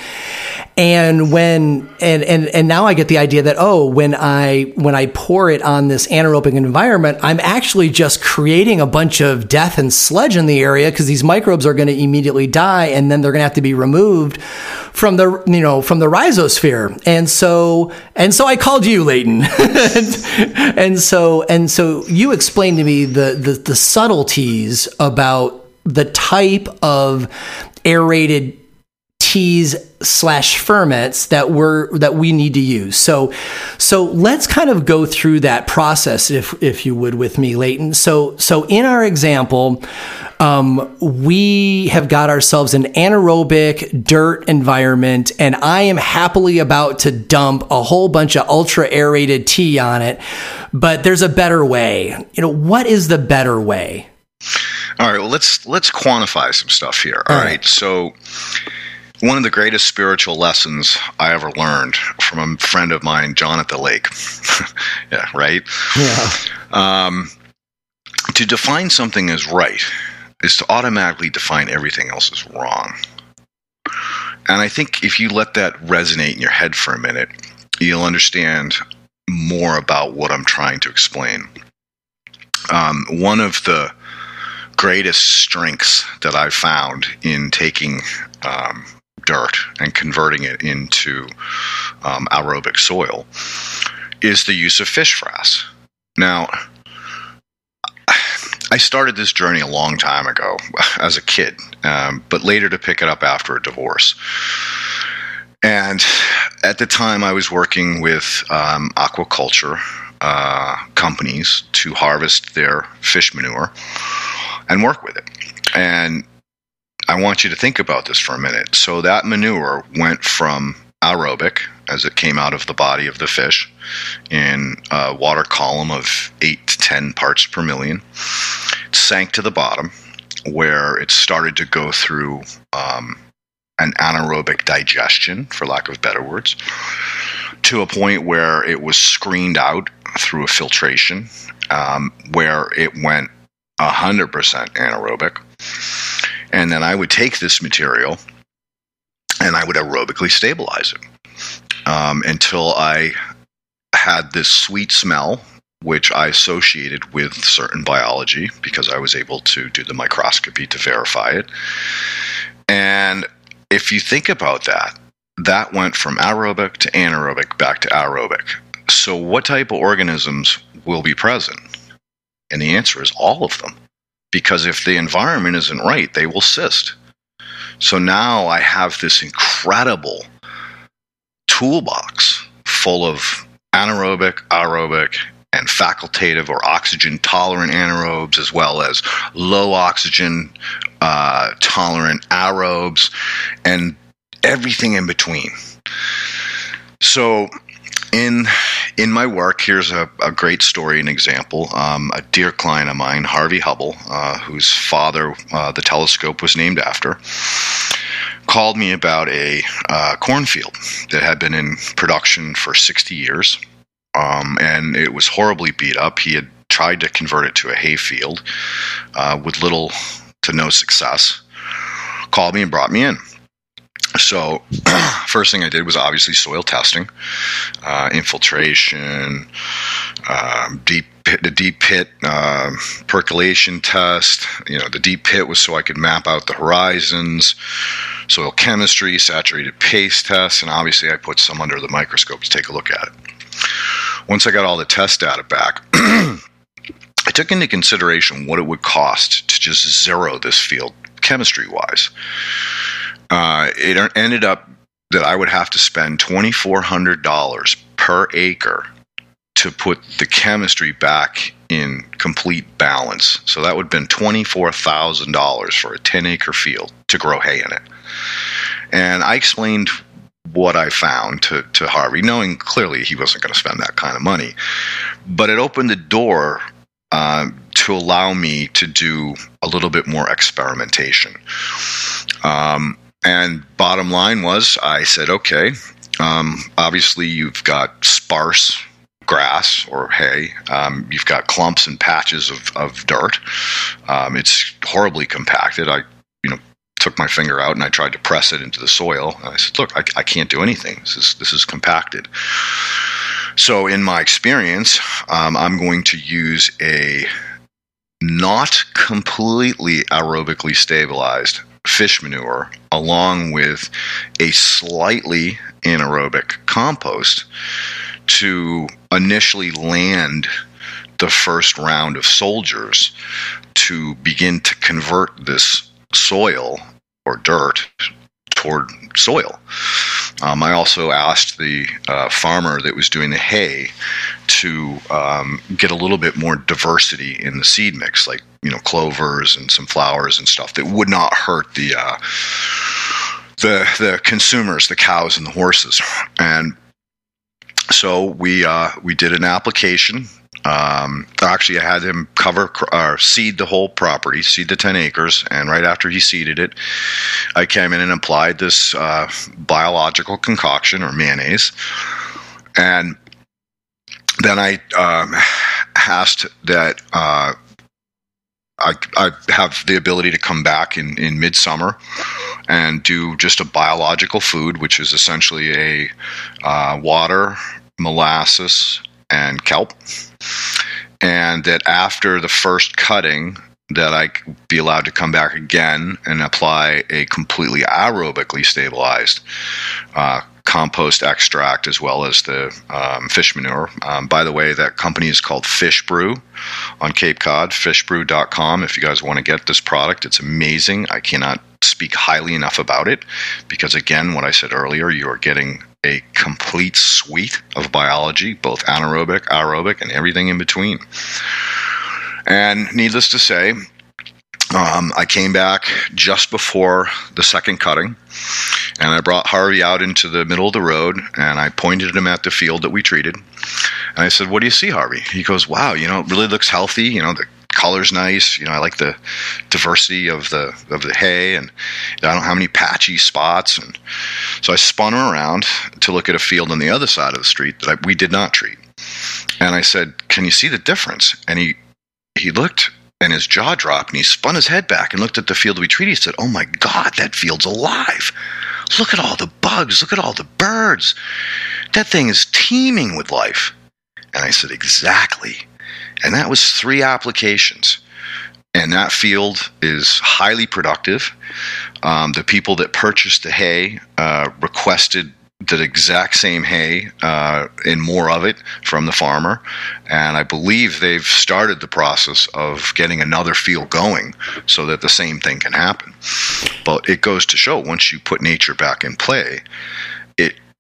And when and and and now I get the idea that oh, when I when I pour it on this anaerobic environment, I'm actually just creating a bunch of death and sludge in the area because these microbes are going to immediately die, and then they're going to have to be removed from the you know from the rhizosphere. And so and so I called you, Leighton, [LAUGHS] and, and so and so you explained to me the the, the subtleties about the type of aerated teas slash ferments that we're that we need to use. So so let's kind of go through that process if if you would with me, Leighton. So so in our example, um, we have got ourselves an anaerobic dirt environment, and I am happily about to dump a whole bunch of ultra aerated tea on it. But there's a better way. You know, what is the better way? All right, well let's let's quantify some stuff here. All, All right. right. So one of the greatest spiritual lessons I ever learned from a friend of mine, John at the Lake. [LAUGHS] yeah, right? Yeah. Um, to define something as right is to automatically define everything else as wrong. And I think if you let that resonate in your head for a minute, you'll understand more about what I'm trying to explain. Um, one of the greatest strengths that I've found in taking um, dirt and converting it into um, aerobic soil is the use of fish frass. Now, I started this journey a long time ago as a kid, um, but later to pick it up after a divorce. And at the time, I was working with um, aquaculture uh, companies to harvest their fish manure and work with it. And I want you to think about this for a minute. So that manure went from aerobic as it came out of the body of the fish in a water column of 8 to 10 parts per million. It sank to the bottom where it started to go through um, an anaerobic digestion, for lack of better words, to a point where it was screened out through a filtration, um, where it went 100% anaerobic and then I would take this material and I would aerobically stabilize it um, until I had this sweet smell, which I associated with certain biology because I was able to do the microscopy to verify it. And if you think about that, that went from aerobic to anaerobic back to aerobic. So, what type of organisms will be present? And the answer is all of them because if the environment isn't right, they will cyst. So now I have this incredible toolbox full of anaerobic, aerobic, and facultative or oxygen tolerant anaerobes, as well as low oxygen uh, tolerant aerobes, and everything in between. So, in in my work, here's a, a great story, an example. Um, a dear client of mine, Harvey Hubble, uh, whose father uh, the telescope was named after, called me about a uh, cornfield that had been in production for 60 years, um, and it was horribly beat up. He had tried to convert it to a hayfield uh, with little to no success. Called me and brought me in. So, [CLEARS THROAT] first thing I did was obviously soil testing, uh, infiltration, um, deep the deep pit uh, percolation test. You know, the deep pit was so I could map out the horizons. Soil chemistry, saturated paste tests, and obviously I put some under the microscope to take a look at it. Once I got all the test data back. [CLEARS THROAT] I took into consideration what it would cost to just zero this field chemistry wise uh, it ended up that I would have to spend $2,400 per acre to put the chemistry back in complete balance. So that would have been $24,000 for a 10 acre field to grow hay in it. And I explained what I found to, to Harvey, knowing clearly he wasn't going to spend that kind of money. But it opened the door uh, to allow me to do a little bit more experimentation. Um, and bottom line was, I said, okay, um, obviously you've got sparse grass or hay. Um, you've got clumps and patches of, of dirt. Um, it's horribly compacted. I, you know, took my finger out and I tried to press it into the soil. And I said, look, I, I can't do anything. This is, this is compacted. So in my experience, um, I'm going to use a not completely aerobically stabilized fish manure along with a slightly anaerobic compost to initially land the first round of soldiers to begin to convert this soil or dirt toward soil. Um, I also asked the uh, farmer that was doing the hay to um, get a little bit more diversity in the seed mix, like you know clovers and some flowers and stuff that would not hurt the uh, the the consumers, the cows and the horses. And so we uh, we did an application um, actually, I had him cover or seed the whole property, seed the 10 acres, and right after he seeded it, I came in and applied this uh, biological concoction or mayonnaise. And then I um, asked that uh, I, I, have the ability to come back in, in midsummer and do just a biological food, which is essentially a uh, water, molasses, and kelp and that after the first cutting that I be allowed to come back again and apply a completely aerobically stabilized uh, compost extract as well as the um, fish manure. Um, by the way, that company is called Fish Brew on Cape Cod, fishbrew.com. If you guys want to get this product, it's amazing. I cannot speak highly enough about it because, again, what I said earlier, you are getting a complete suite of biology, both anaerobic, aerobic, and everything in between. And needless to say, um, I came back just before the second cutting, and I brought Harvey out into the middle of the road, and I pointed him at the field that we treated. And I said, "What do you see, Harvey?" He goes, "Wow, you know, it really looks healthy. You know, the color's nice. You know, I like the diversity of the of the hay, and I don't have any patchy spots. And so I spun him around to look at a field on the other side of the street that I, we did not treat. And I said, "Can you see the difference?" And he he looked and his jaw dropped and he spun his head back and looked at the field we treated. He said, Oh my God, that field's alive. Look at all the bugs. Look at all the birds. That thing is teeming with life. And I said, Exactly. And that was three applications. And that field is highly productive. Um, the people that purchased the hay uh, requested the exact same hay uh, and more of it from the farmer. And I believe they've started the process of getting another field going so that the same thing can happen. But it goes to show once you put nature back in play,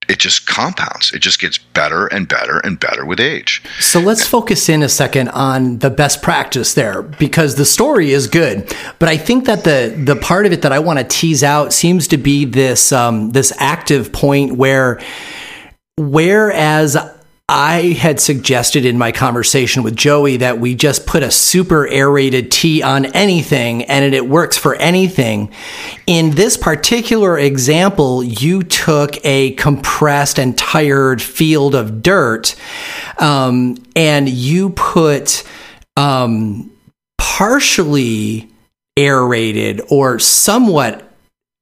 it just compounds. It just gets better and better and better with age. So let's focus in a second on the best practice there because the story is good, but I think that the the part of it that I want to tease out seems to be this um, this active point where whereas I had suggested in my conversation with Joey that we just put a super aerated tea on anything and it works for anything. In this particular example, you took a compressed and tired field of dirt um, and you put um, partially aerated or somewhat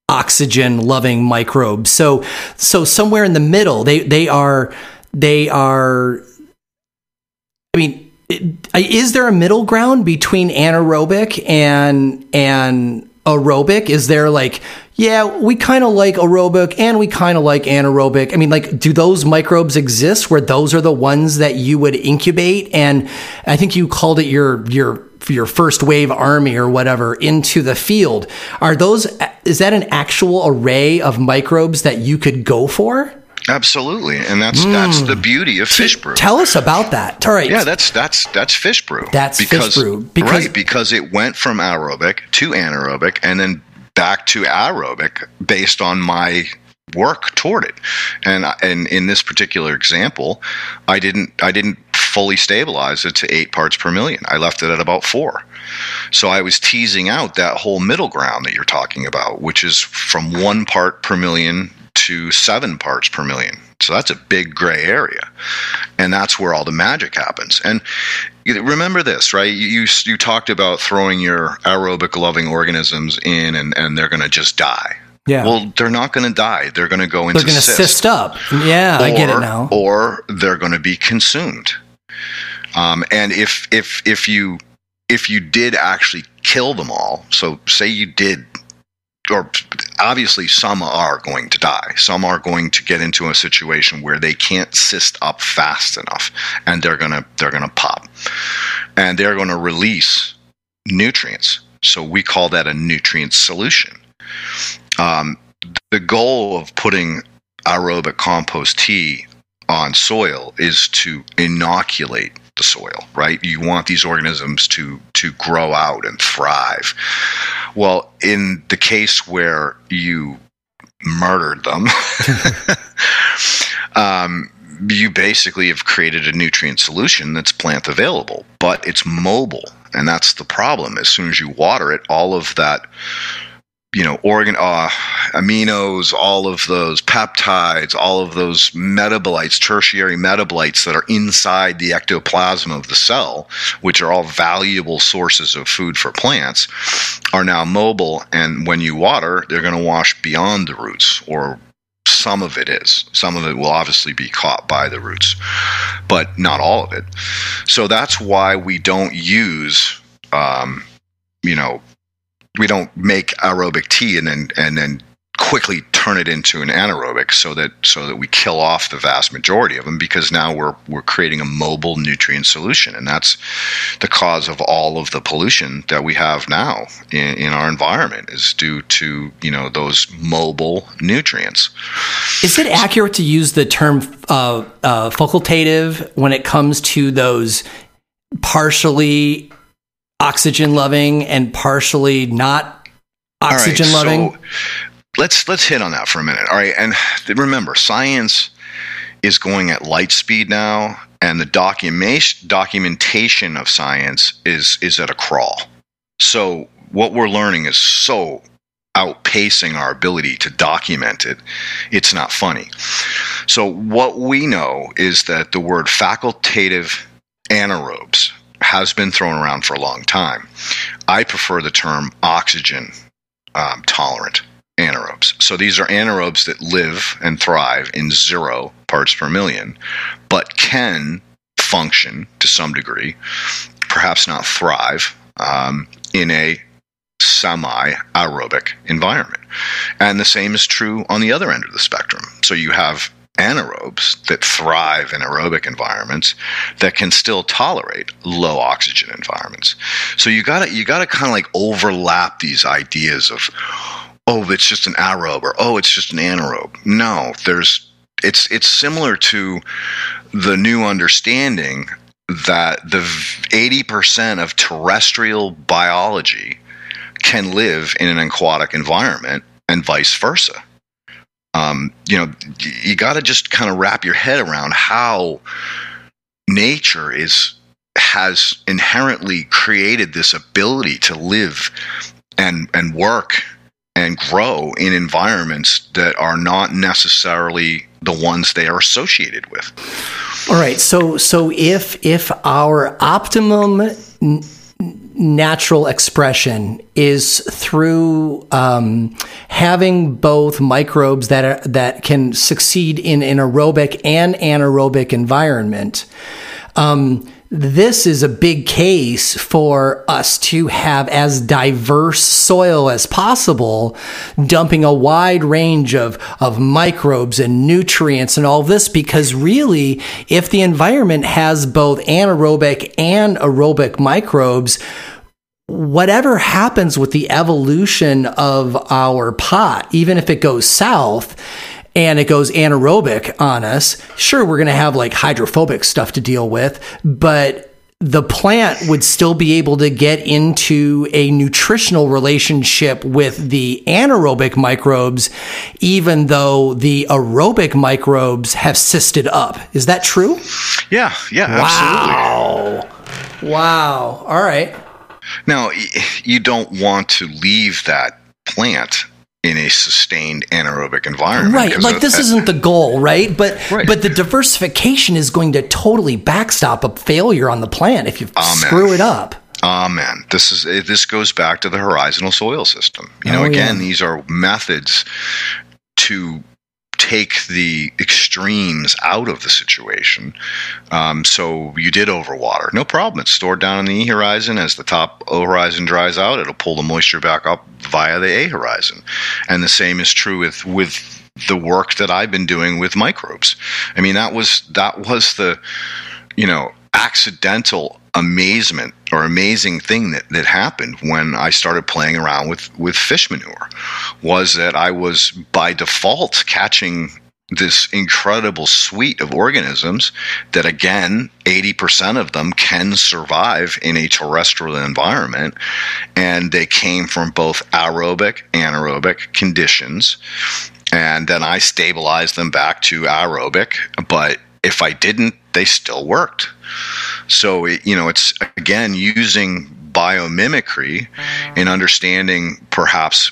oxygen loving microbes. So, so somewhere in the middle, they, they are they are, I mean, is there a middle ground between anaerobic and and aerobic? Is there like, yeah, we kind of like aerobic and we kind of like anaerobic. I mean, like, do those microbes exist where those are the ones that you would incubate? And I think you called it your your your first wave army or whatever into the field. Are those is that an actual array of microbes that you could go for? Absolutely, and that's mm. that's the beauty of fish brew. Tell us about that. All right. Yeah, that's that's that's fish brew. That's because, fish brew. Because, right, because it went from aerobic to anaerobic and then back to aerobic based on my work toward it. And and in this particular example, I didn't I didn't fully stabilize it to 8 parts per million. I left it at about 4. So I was teasing out that whole middle ground that you're talking about, which is from 1 part per million to seven parts per million. So that's a big gray area. And that's where all the magic happens. And remember this, right? You, you talked about throwing your aerobic loving organisms in and, and they're going to just die. Yeah. Well, they're not going to die. They're going to go into They're going to cyst. cyst up. Yeah, or, I get it now. Or they're going to be consumed. Um, and if if if you if you did actually kill them all, so say you did or obviously some are going to die. Some are going to get into a situation where they can't cyst up fast enough and they're going to they're going to pop. And they're going to release nutrients. So we call that a nutrient solution. Um, the goal of putting aerobic compost tea on soil is to inoculate the soil, right? You want these organisms to to grow out and thrive. Well, in the case where you murdered them, [LAUGHS] um, you basically have created a nutrient solution that's plant available, but it's mobile, and that's the problem. As soon as you water it, all of that you know, organ uh, aminos, all of those peptides, all of those metabolites, tertiary metabolites that are inside the ectoplasm of the cell, which are all valuable sources of food for plants, are now mobile. And when you water, they're going to wash beyond the roots, or some of it is. Some of it will obviously be caught by the roots, but not all of it. So that's why we don't use, um, you know, we don't make aerobic tea and then and then quickly turn it into an anaerobic so that so that we kill off the vast majority of them because now we're we're creating a mobile nutrient solution. And that's the cause of all of the pollution that we have now in, in our environment is due to you know those mobile nutrients. Is it accurate to use the term uh, uh, facultative when it comes to those partially oxygen loving and partially not oxygen right, loving? So let's let's hit on that for a minute. All right, and remember, science is going at light speed now, and the documentation documentation of science is is at a crawl. So what we're learning is so outpacing our ability to document it. It's not funny. So what we know is that the word facultative anaerobes has been thrown around for a long time. I prefer the term oxygen um, tolerant anaerobes. So these are anaerobes that live and thrive in zero parts per million, but can function to some degree, perhaps not thrive, um, in a semi aerobic environment. And the same is true on the other end of the spectrum. So you have anaerobes that thrive in aerobic environments that can still tolerate low oxygen environments. So you got to you got to kind of like overlap these ideas of oh it's just an aerobe or oh it's just an anaerobe. No, there's it's it's similar to the new understanding that the 80% of terrestrial biology can live in an aquatic environment and vice versa um, you know, you got to just kind of wrap your head around how nature is has inherently created this ability to live and and work and grow in environments that are not necessarily the ones they are associated with. All right. So so if if our optimum natural expression is through um, having both microbes that are, that can succeed in an aerobic and anaerobic environment. Um, this is a big case for us to have as diverse soil as possible, dumping a wide range of, of microbes and nutrients and all this, because really, if the environment has both anaerobic and aerobic microbes, whatever happens with the evolution of our pot, even if it goes south, and it goes anaerobic on us, sure, we're going to have like hydrophobic stuff to deal with, but the plant would still be able to get into a nutritional relationship with the anaerobic microbes, even though the aerobic microbes have cysted up. Is that true? Yeah, yeah, wow. absolutely. Wow. All right. Now, you don't want to leave that plant in a sustained anaerobic environment. Right. Like this isn't the goal, right? But right. but the diversification is going to totally backstop a failure on the plant if you Amen. screw it up. Amen. This is this goes back to the horizontal soil system. You know, oh, again, yeah. these are methods to take the extremes out of the situation. Um, so you did overwater, no problem. It's stored down in the E horizon. As the top O horizon dries out, it'll pull the moisture back up via the A horizon. And the same is true with with the work that I've been doing with microbes. I mean, that was that was the you know accidental amazement or amazing thing that, that happened when I started playing around with, with fish manure was that I was by default catching this incredible suite of organisms that again 80% of them can survive in a terrestrial environment and they came from both aerobic and anaerobic conditions and then I stabilized them back to aerobic. But if I didn't they still worked. So, it, you know, it's again using biomimicry and understanding perhaps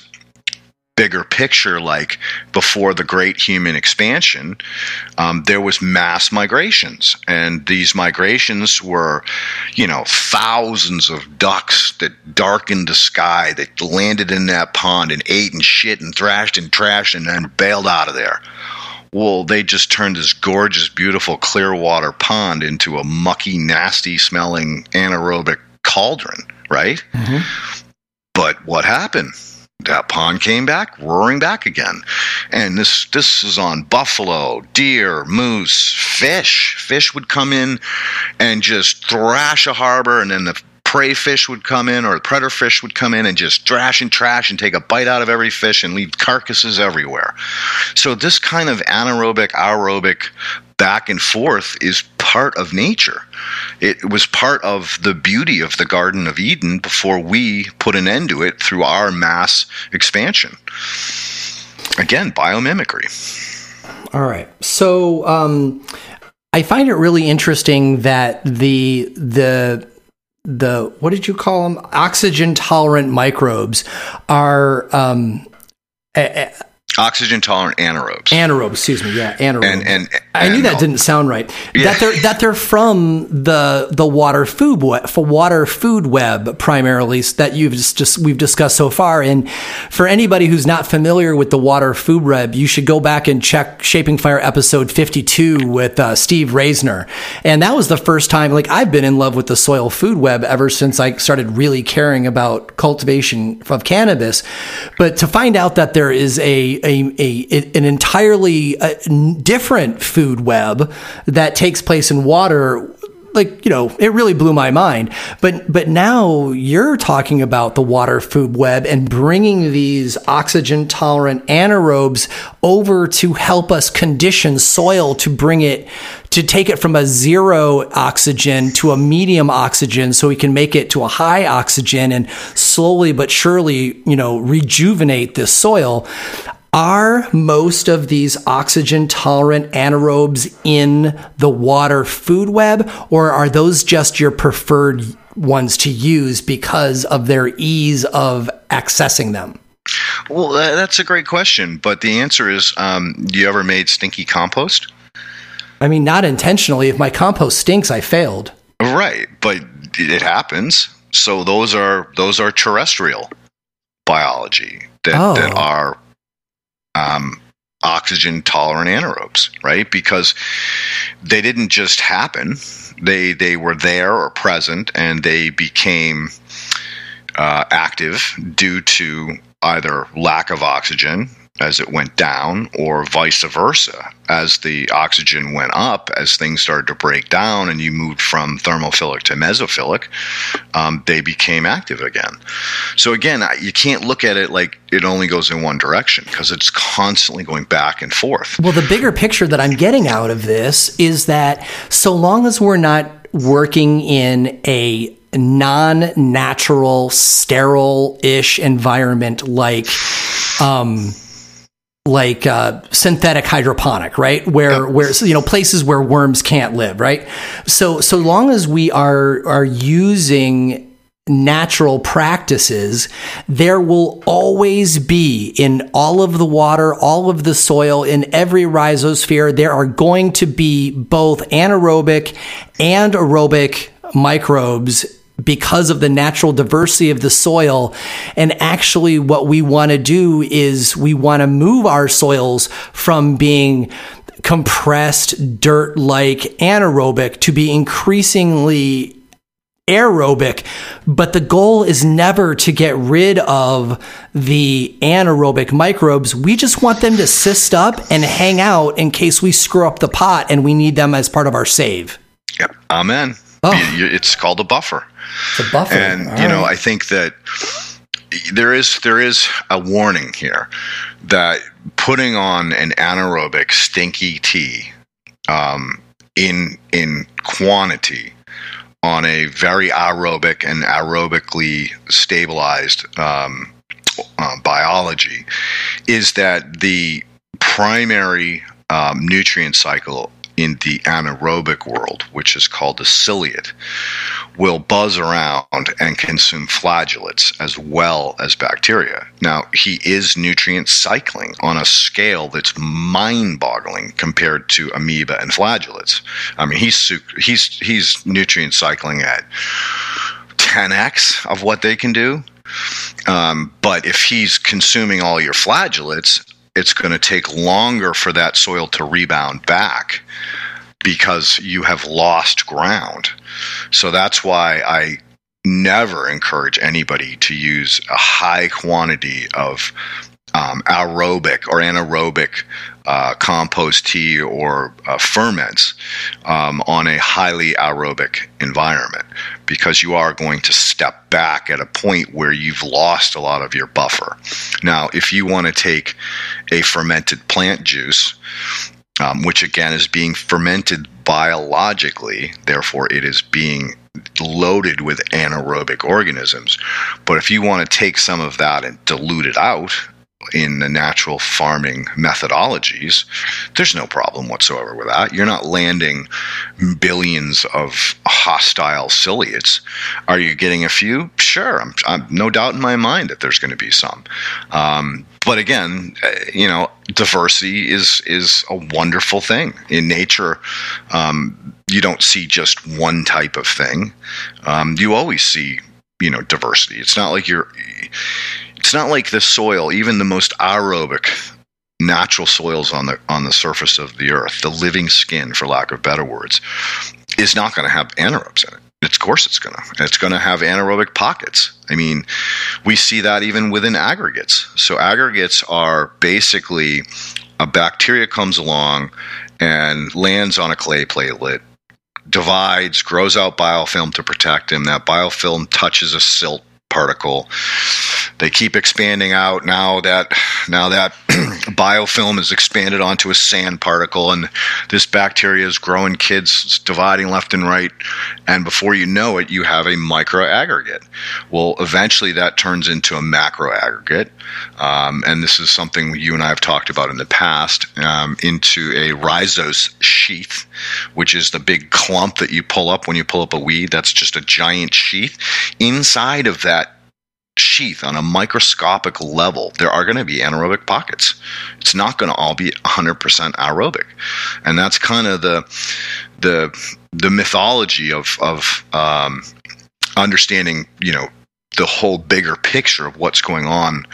bigger picture like before the great human expansion um, there was mass migrations. And these migrations were you know thousands of ducks that darkened the sky that landed in that pond and ate and shit and thrashed and trashed and then bailed out of there well, they just turned this gorgeous, beautiful clear water pond into a mucky, nasty smelling anaerobic cauldron, right? Mm-hmm. But what happened? That pond came back, roaring back again. And this this is on buffalo, deer, moose, fish. Fish would come in and just thrash a harbor, and then the prey fish would come in or the predator fish would come in and just trash and trash and take a bite out of every fish and leave carcasses everywhere. So this kind of anaerobic, aerobic back and forth is part of nature. It was part of the beauty of the Garden of Eden before we put an end to it through our mass expansion. Again, biomimicry. All right. So um, I find it really interesting that the the the what did you call them? Oxygen tolerant microbes are um, a, a, oxygen tolerant anaerobes. Anaerobes, excuse me. Yeah, anaerobes. And and I knew that didn't sound right. Yeah. That they're that they're from the the water food for water food web primarily that you've just, just we've discussed so far. And for anybody who's not familiar with the water food web, you should go back and check Shaping Fire episode fifty two with uh, Steve Raisner. And that was the first time like I've been in love with the soil food web ever since I started really caring about cultivation of cannabis. But to find out that there is a a, a an entirely uh, different food web that takes place in water like you know it really blew my mind. But but now you're talking about the water food web and bringing these oxygen tolerant anaerobes over to help us condition soil to bring it to take it from a zero oxygen to a medium oxygen so we can make it to a high oxygen and slowly but surely you know rejuvenate this soil are most of these oxygen tolerant anaerobes in the water food web, or are those just your preferred ones to use because of their ease of accessing them? Well, that's a great question, but the answer is um, do you ever made stinky compost? I mean, not intentionally. If my compost stinks, I failed. Right, but it happens. So those are those are terrestrial biology that, oh. that are um, oxygen tolerant anaerobes, right? Because they didn't just happen; they they were there or present, and they became uh, active due to either lack of oxygen as it went down, or vice versa. As the oxygen went up, as things started to break down and you moved from thermophilic to mesophilic, um, they became active again. So, again, you can't look at it like it only goes in one direction because it's constantly going back and forth. Well, the bigger picture that I'm getting out of this is that so long as we're not working in a non natural, sterile ish environment like, um, like uh, synthetic hydroponic, right? Where where you know places where worms can't live, right? So so long as we are are using natural practices, there will always be in all of the water, all of the soil, in every rhizosphere, there are going to be both anaerobic and aerobic microbes because of the natural diversity of the soil. And actually, what we want to do is we want to move our soils from being compressed dirt like anaerobic to be increasingly aerobic, but the goal is never to get rid of the anaerobic microbes. We just want them to cyst up and hang out in case we screw up the pot and we need them as part of our save. Yep. Amen. Oh. It's called a buffer. It's a buffer. And All you know, I think that there is there is a warning here that putting on an anaerobic stinky tea um, in in quantity on a very aerobic and aerobically stabilized um, uh, biology is that the primary um, nutrient cycle in the anaerobic world, which is called the ciliate, will buzz around and consume flagellates as well as bacteria. Now, he is nutrient cycling on a scale that's mind boggling compared to amoeba and flagellates. I mean, he's, he's, he's nutrient cycling at 10x of what they can do. Um, but if he's consuming all your flagellates, it's going to take longer for that soil to rebound back because you have lost ground. So that's why I never encourage anybody to use a high quantity of um, aerobic or anaerobic uh, compost tea or uh, ferments um, on a highly aerobic environment because you are going to step back at a point where you've lost a lot of your buffer. Now, if you want to take a fermented plant juice um, which again is being fermented biologically, therefore, it is being loaded with anaerobic organisms. But if you want to take some of that and dilute it out in the natural farming methodologies, there's no problem whatsoever with that. You're not landing billions of hostile ciliates. Are you getting a few? Sure, I'm, I'm no doubt in my mind that there's going to be some. Um, but again, uh, you know, diversity is is a wonderful thing in nature. Um, you don't see just one type of thing. Um, you always see, you know, diversity. It's not like you're. It's not like the soil, even the most aerobic natural soils on the on the surface of the earth, the living skin, for lack of better words, is not going to have anaerobes in it. Of course, it's going to. It's going to have anaerobic pockets. I mean, we see that even within aggregates. So aggregates are basically a bacteria comes along and lands on a clay platelet, divides, grows out biofilm to protect him. That biofilm touches a silt particle. They keep expanding out. Now that now that [CLEARS THROAT] biofilm is expanded onto a sand particle and this bacteria is growing kids dividing left and right and before you know it you have a micro aggregate well eventually that turns into a macro aggregate um, and this is something you and i have talked about in the past um, into a rhizosheath which is the big clump that you pull up when you pull up a weed. That's just a giant sheath. Inside of that sheath on a microscopic level, there are going to be anaerobic pockets. It's not going to all be 100% aerobic, and that's kind of the the the mythology of of um, understanding, you know, the whole bigger picture of what's going on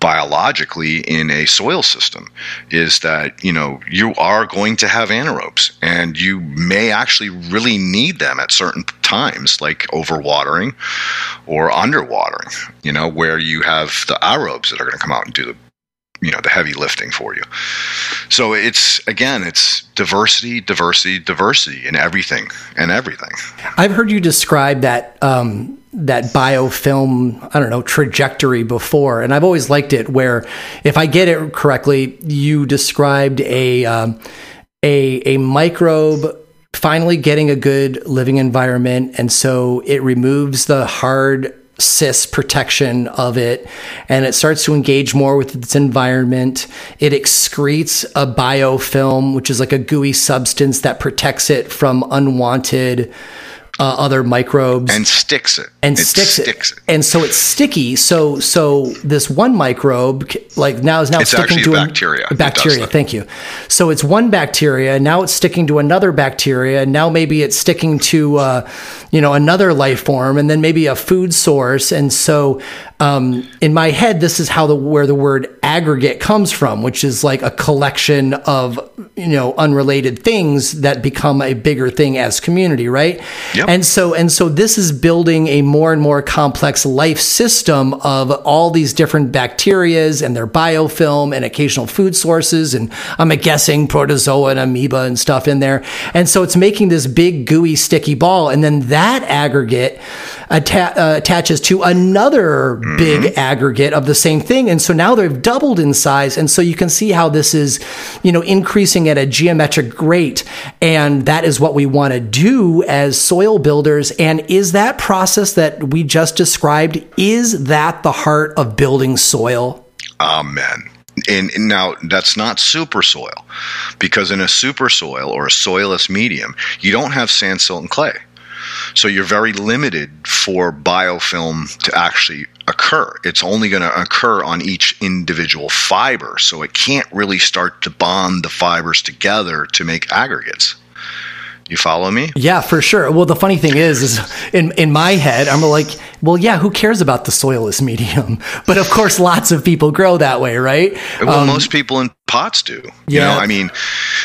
biologically in a soil system is that you know you are going to have anaerobes and you may actually really need them at certain times like overwatering or underwatering you know where you have the aerobes that are going to come out and do the you know the heavy lifting for you. So it's again it's diversity diversity diversity in everything and everything. I've heard you describe that um, that biofilm i don't know trajectory before. And i've always liked it where if i get it correctly you described a um, a a microbe finally getting a good living environment. And so it removes the hard cyst protection of it and it starts to engage more with its environment. It excretes a biofilm which is like a gooey substance that protects it from unwanted uh, other microbes. And sticks it. And it sticks, sticks it. it. and so it's sticky. So so this one microbe like now is now it's sticking to bacteria. A, bacteria thank you. So it's one bacteria now it's sticking to another bacteria now maybe it's sticking to uh, you know another life form and then maybe a food source. And so um, in my head this is how the where the word aggregate comes from which is like a collection of you know unrelated things that become a bigger thing as community right? Yep. and so and so this is building a more and more complex life system of all these different bacterias and their biofilm and occasional food sources and i'm guessing protozoa and amoeba and stuff in there. And so it's making this big gooey sticky ball. And then that aggregate atta- uh, attaches to another mm-hmm. big aggregate of the same thing. And so now they've doubled in size. And so you can see how this is, you know, increasing at a geometric rate. And that is what we want to do as soil builders. And is that process that we just described, is that the heart of building soil? Amen. And, and now that's not super soil because in a super soil or a soilless medium, you don't have sand, silt, and clay. So you're very limited for biofilm to actually occur. It's only going to occur on each individual fiber. So it can't really start to bond the fibers together to make aggregates. You follow me? Yeah, for sure. Well, the funny thing is, is in in my head, I'm like, well, yeah, who cares about the soilless medium? [LAUGHS] But of course, lots of people grow that way, right? Well, um, most people in pots do. You yeah. know, I mean,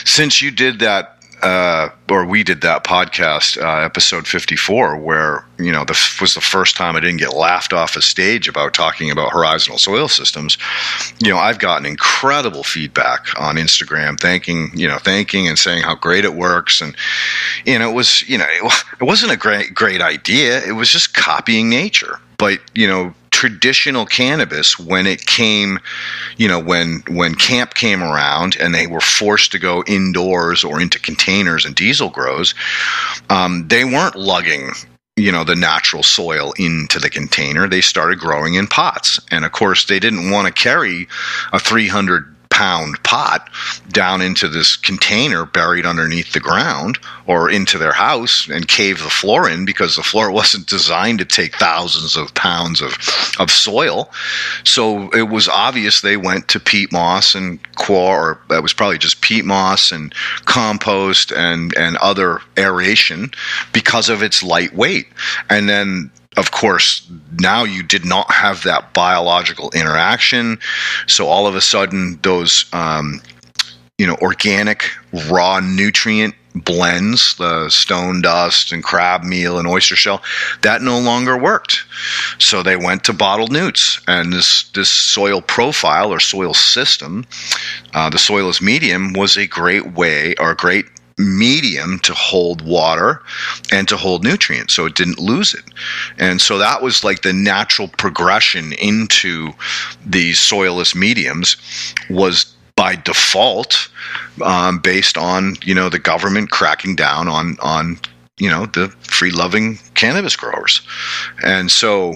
since you did that uh, or we did that podcast, uh, episode 54, where, you know, this was the first time I didn't get laughed off a stage about talking about horizontal soil systems. You know, I've gotten incredible feedback on Instagram, thanking, you know, thanking and saying how great it works. And, you know, it was, you know, it [LAUGHS] wasn't a great, great idea. It was just copying nature. But, you know, traditional cannabis when it came you know when when camp came around and they were forced to go indoors or into containers and diesel grows um, they weren't lugging you know the natural soil into the container. They started growing in pots. And of course they didn't want to carry a 300 pound pot down into this container buried underneath the ground or into their house and cave the floor in because the floor [LAUGHS] wasn't designed to take thousands of pounds of, of soil. So it was obvious they went to peat moss and coir, or that was probably just peat moss and compost and, and other aeration because of its light weight. And then of course, now you did not have that biological interaction. So all of a sudden, those um, you know organic raw nutrient blends, the stone dust and crab meal and oyster shell, that no longer worked. So they went to bottled nutes, and this this soil profile or soil system, uh, the soilless medium, was a great way or a great medium to hold water and to hold nutrients so it didn't lose it. And so that was like the natural progression into these soilless mediums was by default um, based on you know the government cracking down on on you know the free loving cannabis growers. And so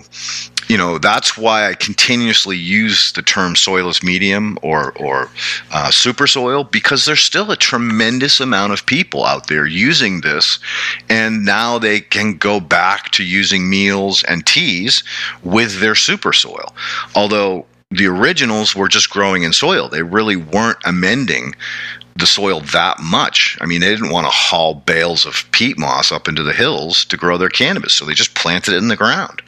you know that's why I continuously use the term soilless medium or or uh, super soil because there's still a tremendous amount of people out there using this, and now they can go back to using meals and teas with their super soil. Although the originals were just growing in soil, they really weren't amending the soil that much. I mean, they didn't want to haul bales of peat moss up into the hills to grow their cannabis, so they just planted it in the ground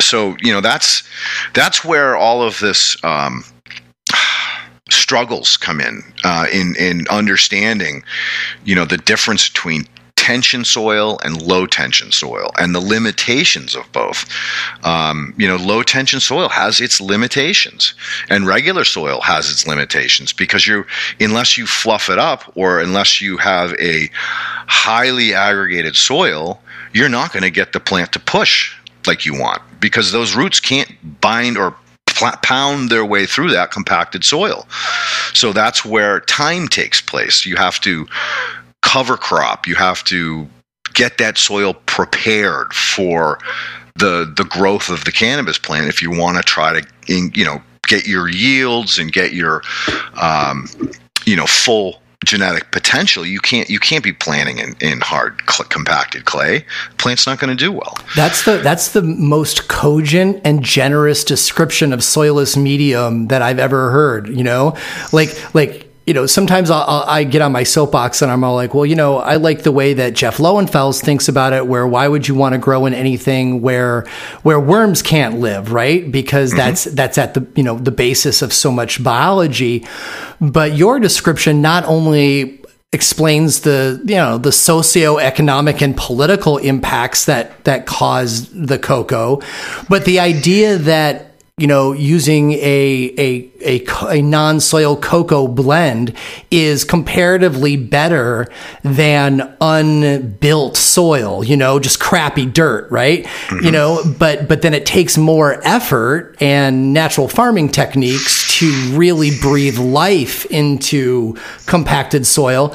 so you know that's that's where all of this um, struggles come in uh, in in understanding you know the difference between tension soil and low tension soil and the limitations of both. Um, you know, low tension soil has its limitations and regular soil has its limitations because you, unless you fluff it up or unless you have a highly aggregated soil, you're not going to get the plant to push like you want because those roots can't bind or pound their way through that compacted soil. So that's where time takes place. You have to cover crop, you have to get that soil prepared for the the growth of the cannabis plant if you want to try to you know get your yields and get your um, you know full genetic potential, you can't you can't be planting in, in hard cl- compacted clay. Plant's not going to do well. That's the that's the most cogent and generous description of soilless medium that I've ever heard. You know, like like you know, sometimes I'll, i get on my soapbox and I'm all like, well, you know, I like the way that Jeff Lowenfels thinks about it. Where why would you want to grow in anything where where worms can't live, right? Because mm-hmm. that's that's at the you know the basis of so much biology. But your description not only explains the you know the socioeconomic and political impacts that that caused the cocoa, but the idea that you know, using a, a, a, a non soil cocoa blend is comparatively better than unbuilt soil, you know, just crappy dirt, right? Mm-hmm. You know, but, but then it takes more effort and natural farming techniques to really breathe life into compacted soil.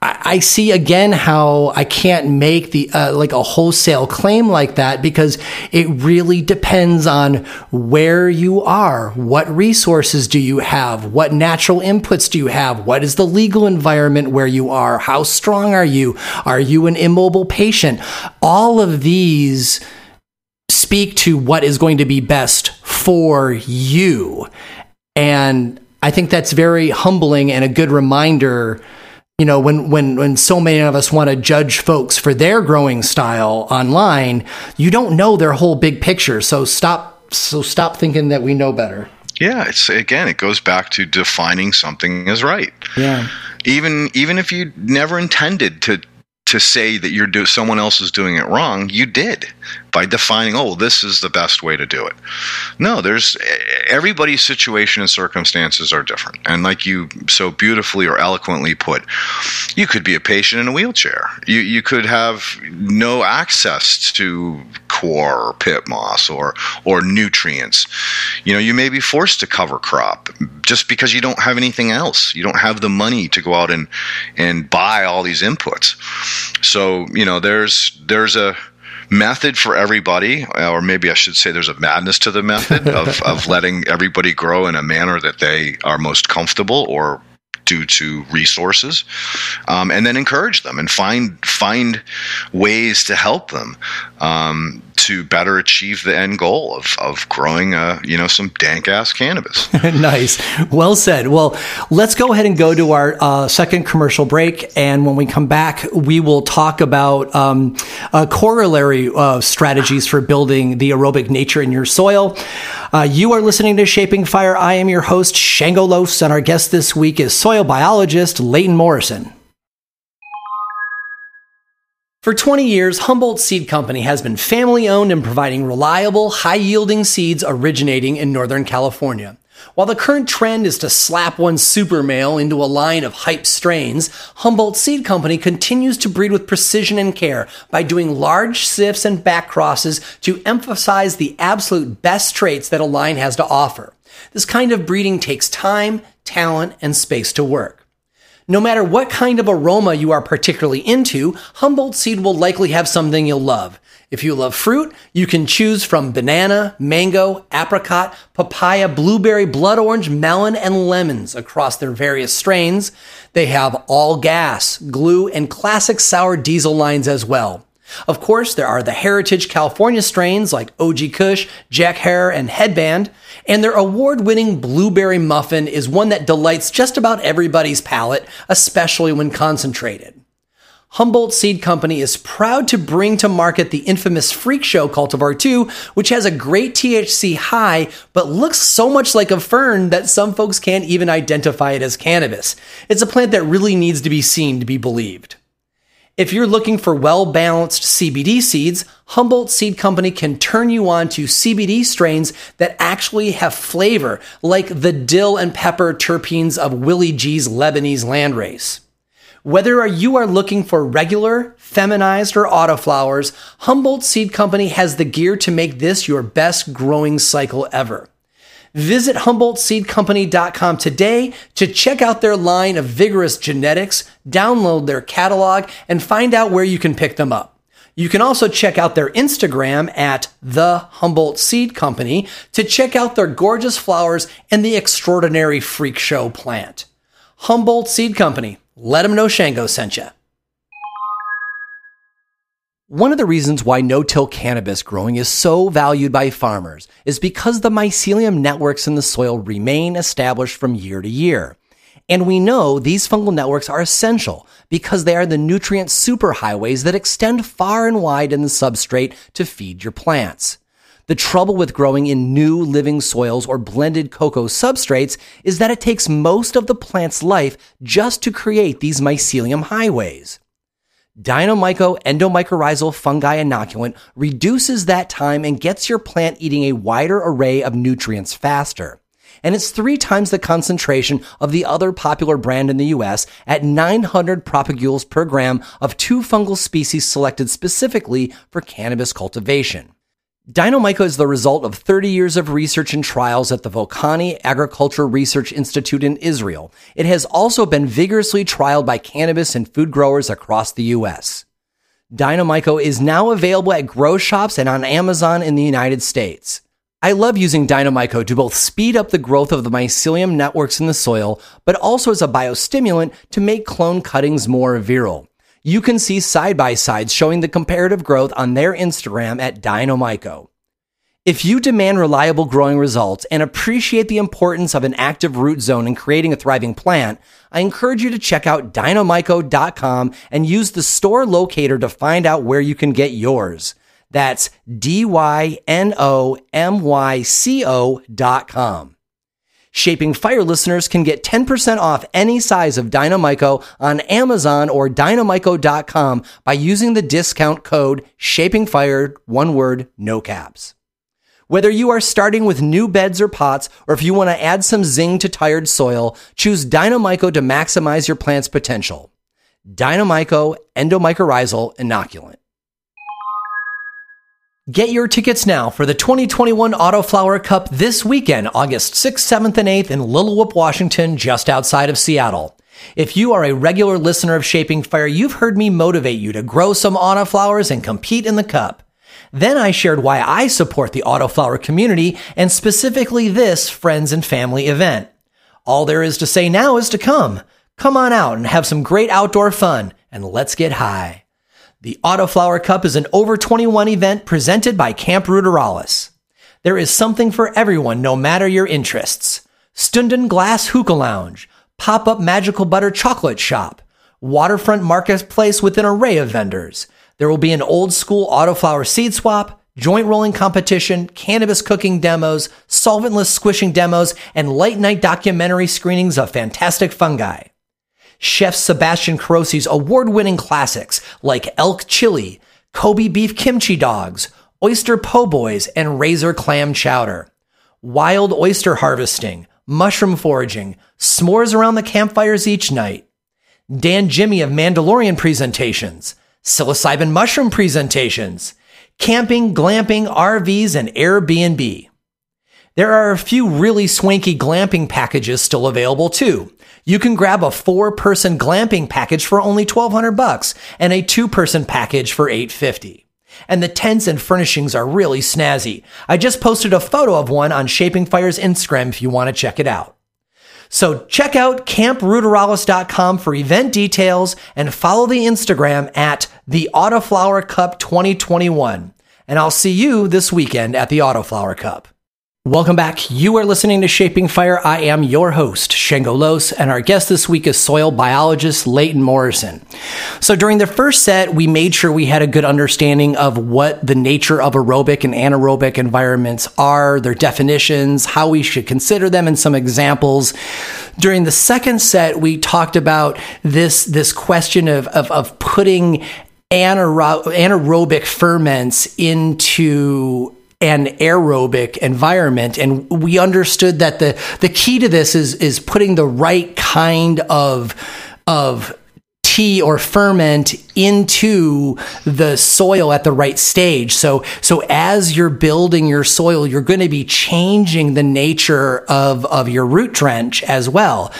I see again how I can't make the uh, like a wholesale claim like that because it really depends on where you are, what resources do you have, what natural inputs do you have, what is the legal environment where you are, how strong are you, are you an immobile patient? All of these speak to what is going to be best for you, and I think that's very humbling and a good reminder you know when when when so many of us want to judge folks for their growing style online you don't know their whole big picture. So stop so stop thinking that we know better. Yeah it's again it goes back to defining something as right. Yeah. Even even if you never intended to to say that you're do someone else is doing it wrong you did by defining, oh, this is the best way to do it. No, there's everybody's situation and circumstances are different. And like you so beautifully or eloquently put, you could be a patient in a wheelchair. You you could have no access to coir or peat moss or or nutrients. You know, you may be forced to cover crop just because you don't have anything else. You don't have the money to go out and and buy all these inputs. So, you know, there's there's a method for everybody, or maybe I should say there's a madness to the method [LAUGHS] of, of letting everybody grow in a manner that they are most comfortable or due to resources, um, and then encourage them and find find ways to help them. Um, to better achieve the end goal of, of growing uh, you know some dank ass cannabis. [LAUGHS] nice, well said. Well, let's go ahead and go to our uh, second commercial break, and when we come back, we will talk about um, uh, corollary uh, strategies for building the aerobic nature in your soil. Uh, you are listening to Shaping Fire. I am your host, Shango Los, and our guest this week is soil biologist Leighton Morrison. For 20 years, Humboldt Seed Company has been family owned and providing reliable, high yielding seeds originating in Northern California. While the current trend is to slap one super male into a line of hype strains, Humboldt Seed Company continues to breed with precision and care by doing large sifts and back crosses to emphasize the absolute best traits that a line has to offer. This kind of breeding takes time, talent, and space to work. No matter what kind of aroma you are particularly into, Humboldt Seed will likely have something you'll love. If you love fruit, you can choose from banana, mango, apricot, papaya, blueberry, blood orange, melon, and lemons across their various strains. They have all gas, glue, and classic sour diesel lines as well. Of course, there are the heritage California strains like OG Kush, Jack Herer, and Headband, and their award winning blueberry muffin is one that delights just about everybody's palate, especially when concentrated. Humboldt Seed Company is proud to bring to market the infamous Freak Show Cultivar 2, which has a great THC high, but looks so much like a fern that some folks can't even identify it as cannabis. It's a plant that really needs to be seen to be believed. If you're looking for well balanced CBD seeds, Humboldt Seed Company can turn you on to CBD strains that actually have flavor, like the dill and pepper terpenes of Willie G's Lebanese landrace. Whether you are looking for regular, feminized, or autoflowers, Humboldt Seed Company has the gear to make this your best growing cycle ever. Visit HumboldtSeedCompany.com today to check out their line of vigorous genetics, download their catalog, and find out where you can pick them up. You can also check out their Instagram at the Humboldt Seed Company to check out their gorgeous flowers and the extraordinary freak show plant. Humboldt Seed Company, let them know Shango sent you. One of the reasons why no-till cannabis growing is so valued by farmers is because the mycelium networks in the soil remain established from year to year. And we know these fungal networks are essential because they are the nutrient superhighways that extend far and wide in the substrate to feed your plants. The trouble with growing in new living soils or blended cocoa substrates is that it takes most of the plant's life just to create these mycelium highways. Dynomyco endomycorrhizal fungi inoculant reduces that time and gets your plant eating a wider array of nutrients faster. And it's three times the concentration of the other popular brand in the US at 900 propagules per gram of two fungal species selected specifically for cannabis cultivation. Dynomyco is the result of 30 years of research and trials at the Volcani Agriculture Research Institute in Israel. It has also been vigorously trialed by cannabis and food growers across the U.S. Dynomyco is now available at grow shops and on Amazon in the United States. I love using Dynomyco to both speed up the growth of the mycelium networks in the soil, but also as a biostimulant to make clone cuttings more virile you can see side by sides showing the comparative growth on their Instagram at Dynomyco. If you demand reliable growing results and appreciate the importance of an active root zone in creating a thriving plant, I encourage you to check out dynomyco.com and use the store locator to find out where you can get yours. That's D Y N O M Y C O dot com. Shaping Fire listeners can get 10% off any size of Dynomyco on Amazon or dynomyco.com by using the discount code Shaping Fire, one word, no caps. Whether you are starting with new beds or pots, or if you want to add some zing to tired soil, choose Dynomyco to maximize your plant's potential. Dynomyco Endomycorrhizal Inoculant. Get your tickets now for the 2021 Autoflower Cup this weekend, August 6th, 7th, and 8th in Whoop, Washington, just outside of Seattle. If you are a regular listener of Shaping Fire, you've heard me motivate you to grow some autoflowers and compete in the cup. Then I shared why I support the Autoflower community and specifically this friends and family event. All there is to say now is to come. Come on out and have some great outdoor fun and let's get high. The Autoflower Cup is an over 21 event presented by Camp Ruderalis. There is something for everyone no matter your interests. Stündenglass Hookah Lounge, pop-up magical butter chocolate shop, waterfront marketplace with an array of vendors. There will be an old school autoflower seed swap, joint rolling competition, cannabis cooking demos, solventless squishing demos, and late night documentary screenings of fantastic fungi. Chef Sebastian Carosi's award winning classics like elk chili, Kobe beef kimchi dogs, oyster po' boys, and razor clam chowder. Wild oyster harvesting, mushroom foraging, s'mores around the campfires each night. Dan Jimmy of Mandalorian presentations, psilocybin mushroom presentations, camping, glamping, RVs, and Airbnb. There are a few really swanky glamping packages still available too. You can grab a four person glamping package for only 1200 bucks and a two person package for 850. And the tents and furnishings are really snazzy. I just posted a photo of one on Shaping Fire's Instagram if you want to check it out. So check out campruderalis.com for event details and follow the Instagram at the Autoflower Cup 2021. And I'll see you this weekend at the Autoflower Cup. Welcome back. You are listening to Shaping Fire. I am your host, Shango Los, and our guest this week is soil biologist Leighton Morrison. So during the first set, we made sure we had a good understanding of what the nature of aerobic and anaerobic environments are, their definitions, how we should consider them, and some examples. During the second set, we talked about this, this question of, of, of putting anaerobic ferments into an aerobic environment. And we understood that the, the key to this is, is putting the right kind of, of or ferment into the soil at the right stage. So, so as you're building your soil, you're going to be changing the nature of, of your root trench as well.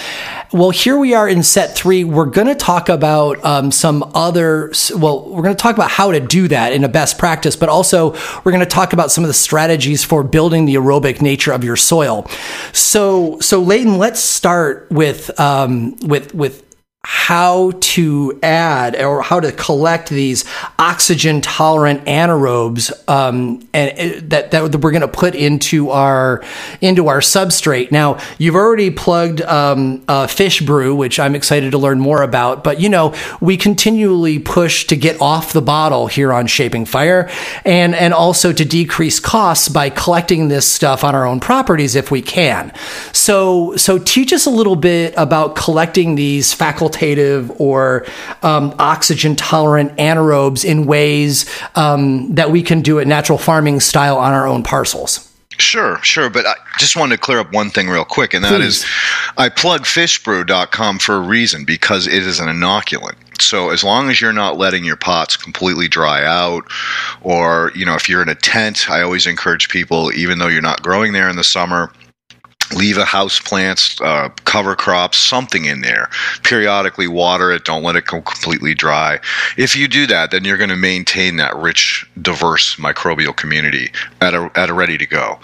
Well, here we are in set three. We're going to talk about um, some other, well, we're going to talk about how to do that in a best practice, but also we're going to talk about some of the strategies for building the aerobic nature of your soil. So, so Leighton, let's start with, um, with, with how to add or how to collect these oxygen tolerant anaerobes um, and that, that we're going to put into our into our substrate. Now you've already plugged um, uh, fish brew, which I'm excited to learn more about. But you know we continually push to get off the bottle here on Shaping Fire, and and also to decrease costs by collecting this stuff on our own properties if we can. So so teach us a little bit about collecting these facultative or um, oxygen tolerant anaerobes in ways um, that we can do it natural farming style on our own parcels. Sure, sure. But I just wanted to clear up one thing real quick, and that Please. is, I plug fishbrew.com for a reason because it is an inoculant. So as long as you're not letting your pots completely dry out, or, you know, if you're in a tent, I always encourage people, even though you're not growing there in the summer, leave a house plants, uh, cover crops, something in there. Periodically water it. Don't let it go completely dry. If you do that, then you're going to maintain that rich, diverse microbial community at a at a ready to go.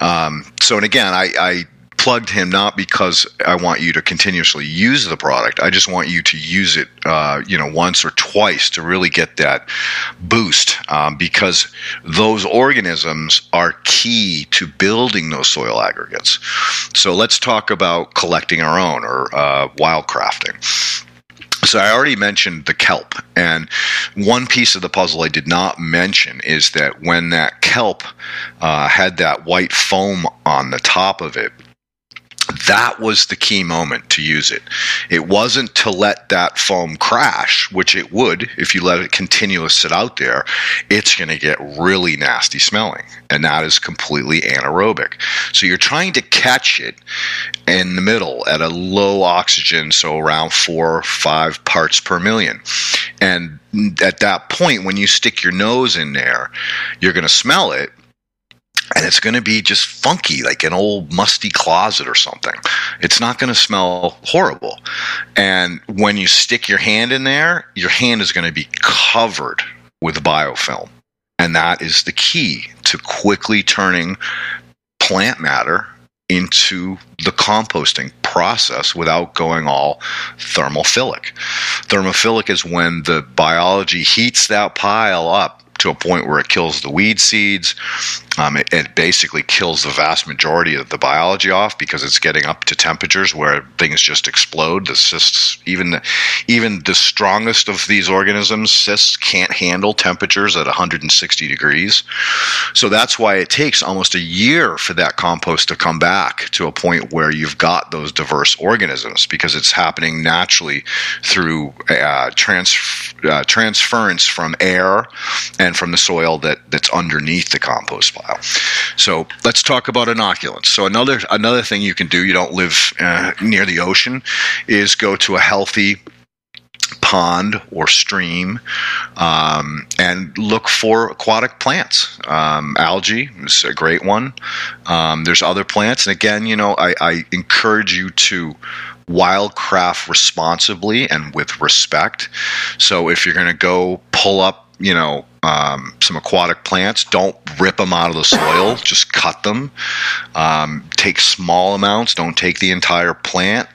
Um, so, and again, I, I plugged him not because I want you to continuously use the product. I just want you to use it, uh, you know, once or twice to really get that boost um, because those organisms are key to building those soil aggregates. So let's talk about collecting our own or uh, wildcrafting. So I already mentioned the kelp, and one piece of the puzzle I did not mention is that when that kelp uh, had that white foam on the top of it, that was the key moment to use it. It wasn't to let that foam crash, which it would if you let it continuously sit out there. It's going to get really nasty smelling, and that is completely anaerobic. So you're trying to catch it in the middle at a low oxygen, so around four or five parts per million. And at that point, when you stick your nose in there, you're going to smell it and it's going to be just funky, like an old musty closet or something. It's not going to smell horrible. And when you stick your hand in there, your hand is going to be covered with biofilm. And that is the key to quickly turning plant matter into the composting process without going all thermophilic. Thermophilic is when the biology heats that pile up to a point where it kills the weed seeds. Um, it, it, basically kills the vast majority of the biology off because it's getting up to temperatures where things just explode. The cysts, even the, even the strongest of these organisms, cysts can't handle temperatures at 160 degrees. So that's why it takes almost a year for that compost to come back to a point where you've got those diverse organisms because it's happening naturally through uh, trans, uh, transference from air and from the soil that, that's underneath the compost pile. So let's talk about inoculants. So another another thing you can do, you don't live uh, near the ocean, is go to a healthy pond or stream um, and look for aquatic plants. Um, algae is a great one. Um, there's other plants, and again, you know, I, I encourage you to wildcraft responsibly and with respect. So if you're going to go pull up you know um, some aquatic plants. Don't rip them out of the soil. [LAUGHS] Just cut them. Um, take small amounts. Don't take the entire plant.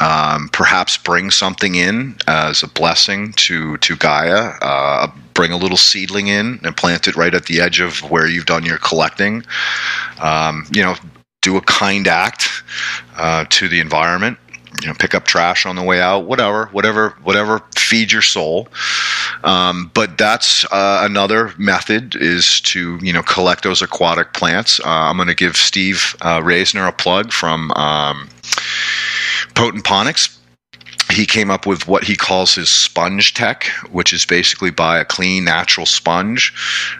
Um, perhaps bring something in as a blessing to to gaia. Uh, bring a little seedling in and plant it right at the edge of where you've done your collecting. Um, you know do a kind act uh, to the environment you know, pick up trash on the way out, whatever, whatever, whatever feeds your soul. Um, but that's uh, another method is to you know collect those aquatic plants. Uh, I'm going to give Steve uh, Reisner a plug from um, Potent Ponics he came up with what he calls his sponge tech, which is basically buy a clean natural sponge,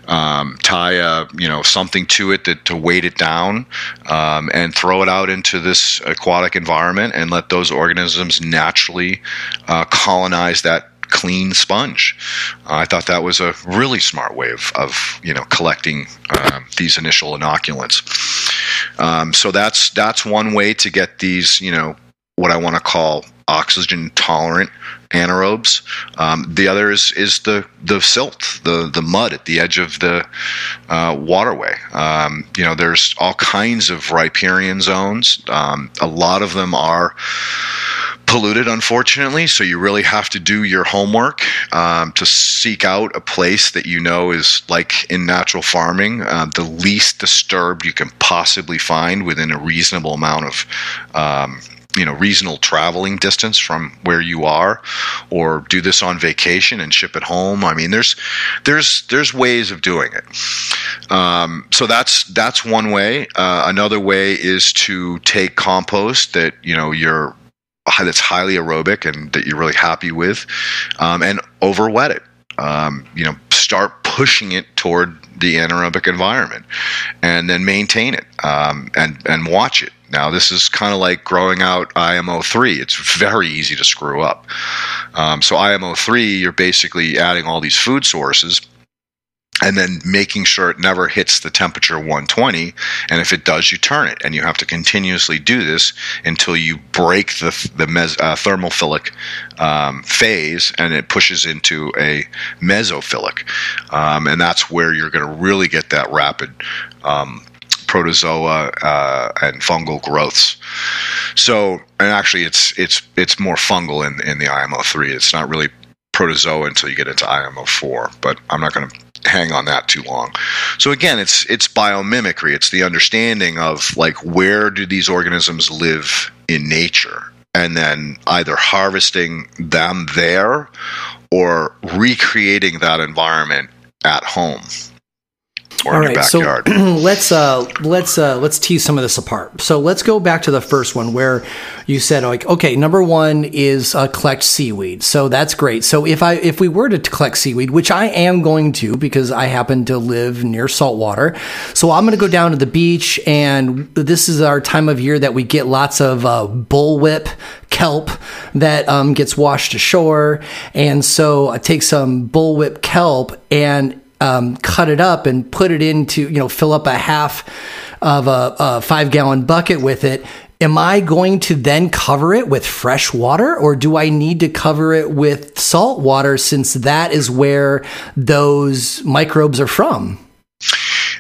um, tie a you know something to it that, to weight it down, um, and throw it out into this aquatic environment and let those organisms naturally uh, colonize that clean sponge. Uh, I thought that was a really smart way of, of you know collecting uh, these initial inoculants. Um, so that's that's one way to get these you know what I want to call oxygen tolerant anaerobes. Um, the other is is the the silt, the the mud at the edge of the uh, waterway. Um, you know, there's all kinds of riparian zones. Um, a lot of them are polluted, unfortunately. So you really have to do your homework um, to seek out a place that you know is like in natural farming, uh, the least disturbed you can possibly find within a reasonable amount of um, you know reasonable traveling distance from where you are or do this on vacation and ship it home. I mean there's there's there's ways of doing it. Um, so that's that's one way. Uh, another way is to take compost that you know you're that's highly aerobic and that you're really happy with um, and over wet it. Um, you know start pushing it toward the anaerobic environment and then maintain it um, and and watch it now, this is kind of like growing out IMO 3. It's very easy to screw up. Um, so, IMO 3, you're basically adding all these food sources and then making sure it never hits the temperature 120 and if it does you turn it and you have to continuously do this until you break the, the mes, uh, thermophilic um, phase and it pushes into a mesophilic um, and that's where you're going to really get that rapid um, protozoa uh, and fungal growths. So, and actually, it's it's it's more fungal in in the IMO three. It's not really protozoa until you get into IMO four. But I'm not going to hang on that too long. So again, it's it's biomimicry. It's the understanding of like where do these organisms live in nature, and then either harvesting them there or recreating that environment at home or All in right, your backyard. So [CLEARS THROAT] let's uh, let's uh, let's tease some of this apart. So let's go back to the first one where you said like, okay, number one is uh, collect seaweed. So that's great. So if I if we were to collect seaweed, which I am going to because I happen to live near saltwater, so I'm going to go down to the beach, and this is our time of year that we get lots of uh, bullwhip kelp that um, gets washed ashore, and so I take some bullwhip kelp and um, cut it up and put it into, you know, fill up a half of a, a five gallon bucket with it am I going to then cover it with fresh water or do I need to cover it with salt water since that is where those microbes are from?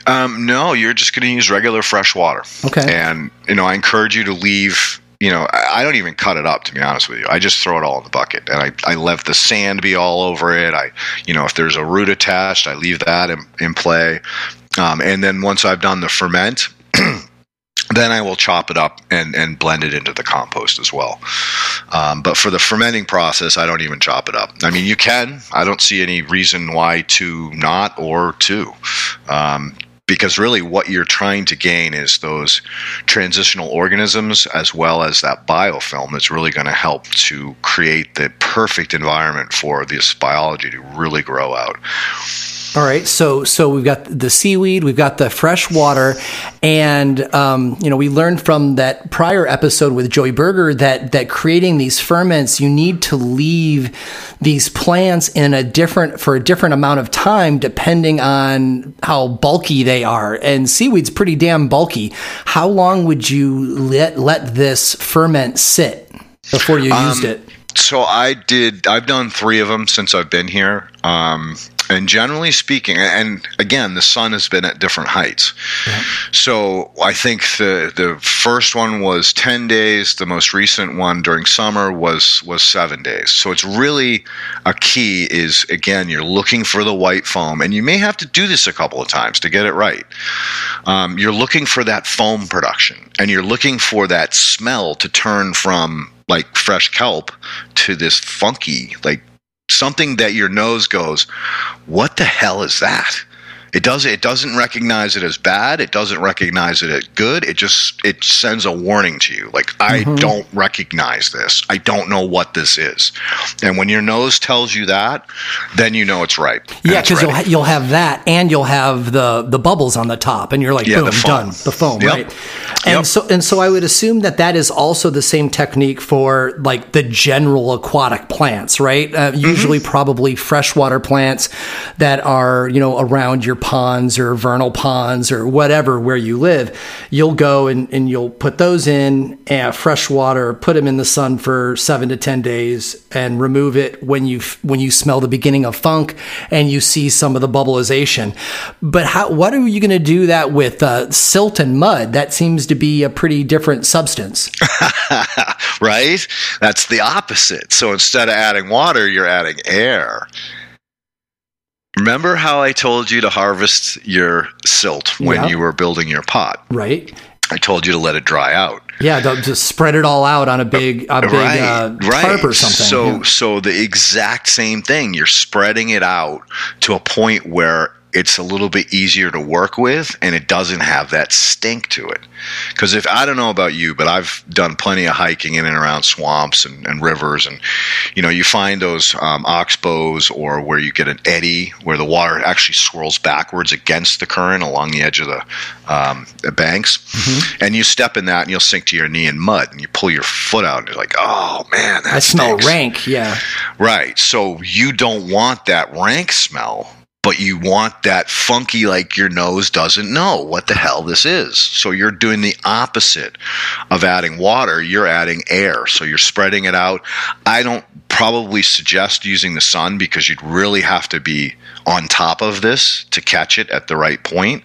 Um, no, you're just going to use regular fresh water. Okay. And, you know, I encourage you to leave, you know, I I don't even cut it up, to be honest with you. I just throw it all in the bucket. And I, I let the sand be all over it. I, you know, if there's a root attached, I leave that in, in play. Um, and then once I've done the ferment, [CLEARS THROAT] then I will chop it up and, and blend it into the compost as well. Um, but for the fermenting process, I don't even chop it up. I mean, you can. I don't see any reason why to not or to. Um, because really, what you're trying to gain is those transitional organisms as well as that biofilm that's really going to help to create the perfect environment for this biology to really grow out. All right, so so we've got the seaweed, we've got the fresh water, and um, you know we learned from that prior episode with Joey Berger that that creating these ferments, you need to leave these plants in a different for a different amount of time depending on how bulky they are. And seaweed's pretty damn bulky. How long would you let let this ferment sit before you used it? So I did. I've done three of them since I've been here. Um, and generally speaking, and again, the sun has been at different heights. So I think the the first one was ten days. The most recent one during summer was was seven days. So it's really a key is again you're looking for the white foam, and you may have to do this a couple of times to get it right. Um, you're looking for that foam production, and you're looking for that smell to turn from like fresh kelp to this funky like something that your nose goes what the hell is that it does it doesn't recognize it as bad it doesn't recognize it as good it just it sends a warning to you like i don't recognize this i don't know what this is and when your nose tells you that then you know it's right Yeah, because you'll ha- you'll have that, and you'll have the the bubbles on the top, and you're like, Yeah, boom, the done, the foam, Yep. right? And Yep. so and so, I would assume that that is also the same technique for like the general aquatic plants, right? Uh, Mm-hmm. usually, probably freshwater plants that are you know around your ponds or vernal ponds or whatever where you live. You'll go and, and you'll put those in uh, fresh water, put them in the sun for seven to ten days, and remove it when you when you smell the beginning of funk and you see some of the bubbleization. But how? What are you going to do that with uh, silt and mud? That seems to be a pretty different substance. [LAUGHS] right? That's the opposite. So instead of adding water, you're adding air. Remember how I told you to harvest your silt when Yeah. you were building your pot? Right? I told you to let it dry out. Yeah, just spread it all out on a big, a big uh, tarp or something. So, Yeah. so the exact same thing. You're spreading it out to a point where it's a little bit easier to work with, and it doesn't have that stink to it. Because if I don't know about you, but I've done plenty of hiking in and around swamps and, and rivers, and you know, you find those um, oxbows or where you get an eddy where the water actually swirls backwards against the current along the edge of the, um, the banks, Mm-hmm. and you step in that and you'll sink to your knee in mud, and you pull your foot out, and you're like, oh man, that I smell rank. Yeah. Right. So you don't want that rank smell, but you want that funky, like your nose doesn't know what the hell this is. So you're doing the opposite of adding water. You're adding air. So you're spreading it out. I don't probably suggest using the sun because you'd really have to be on top of this to catch it at the right point.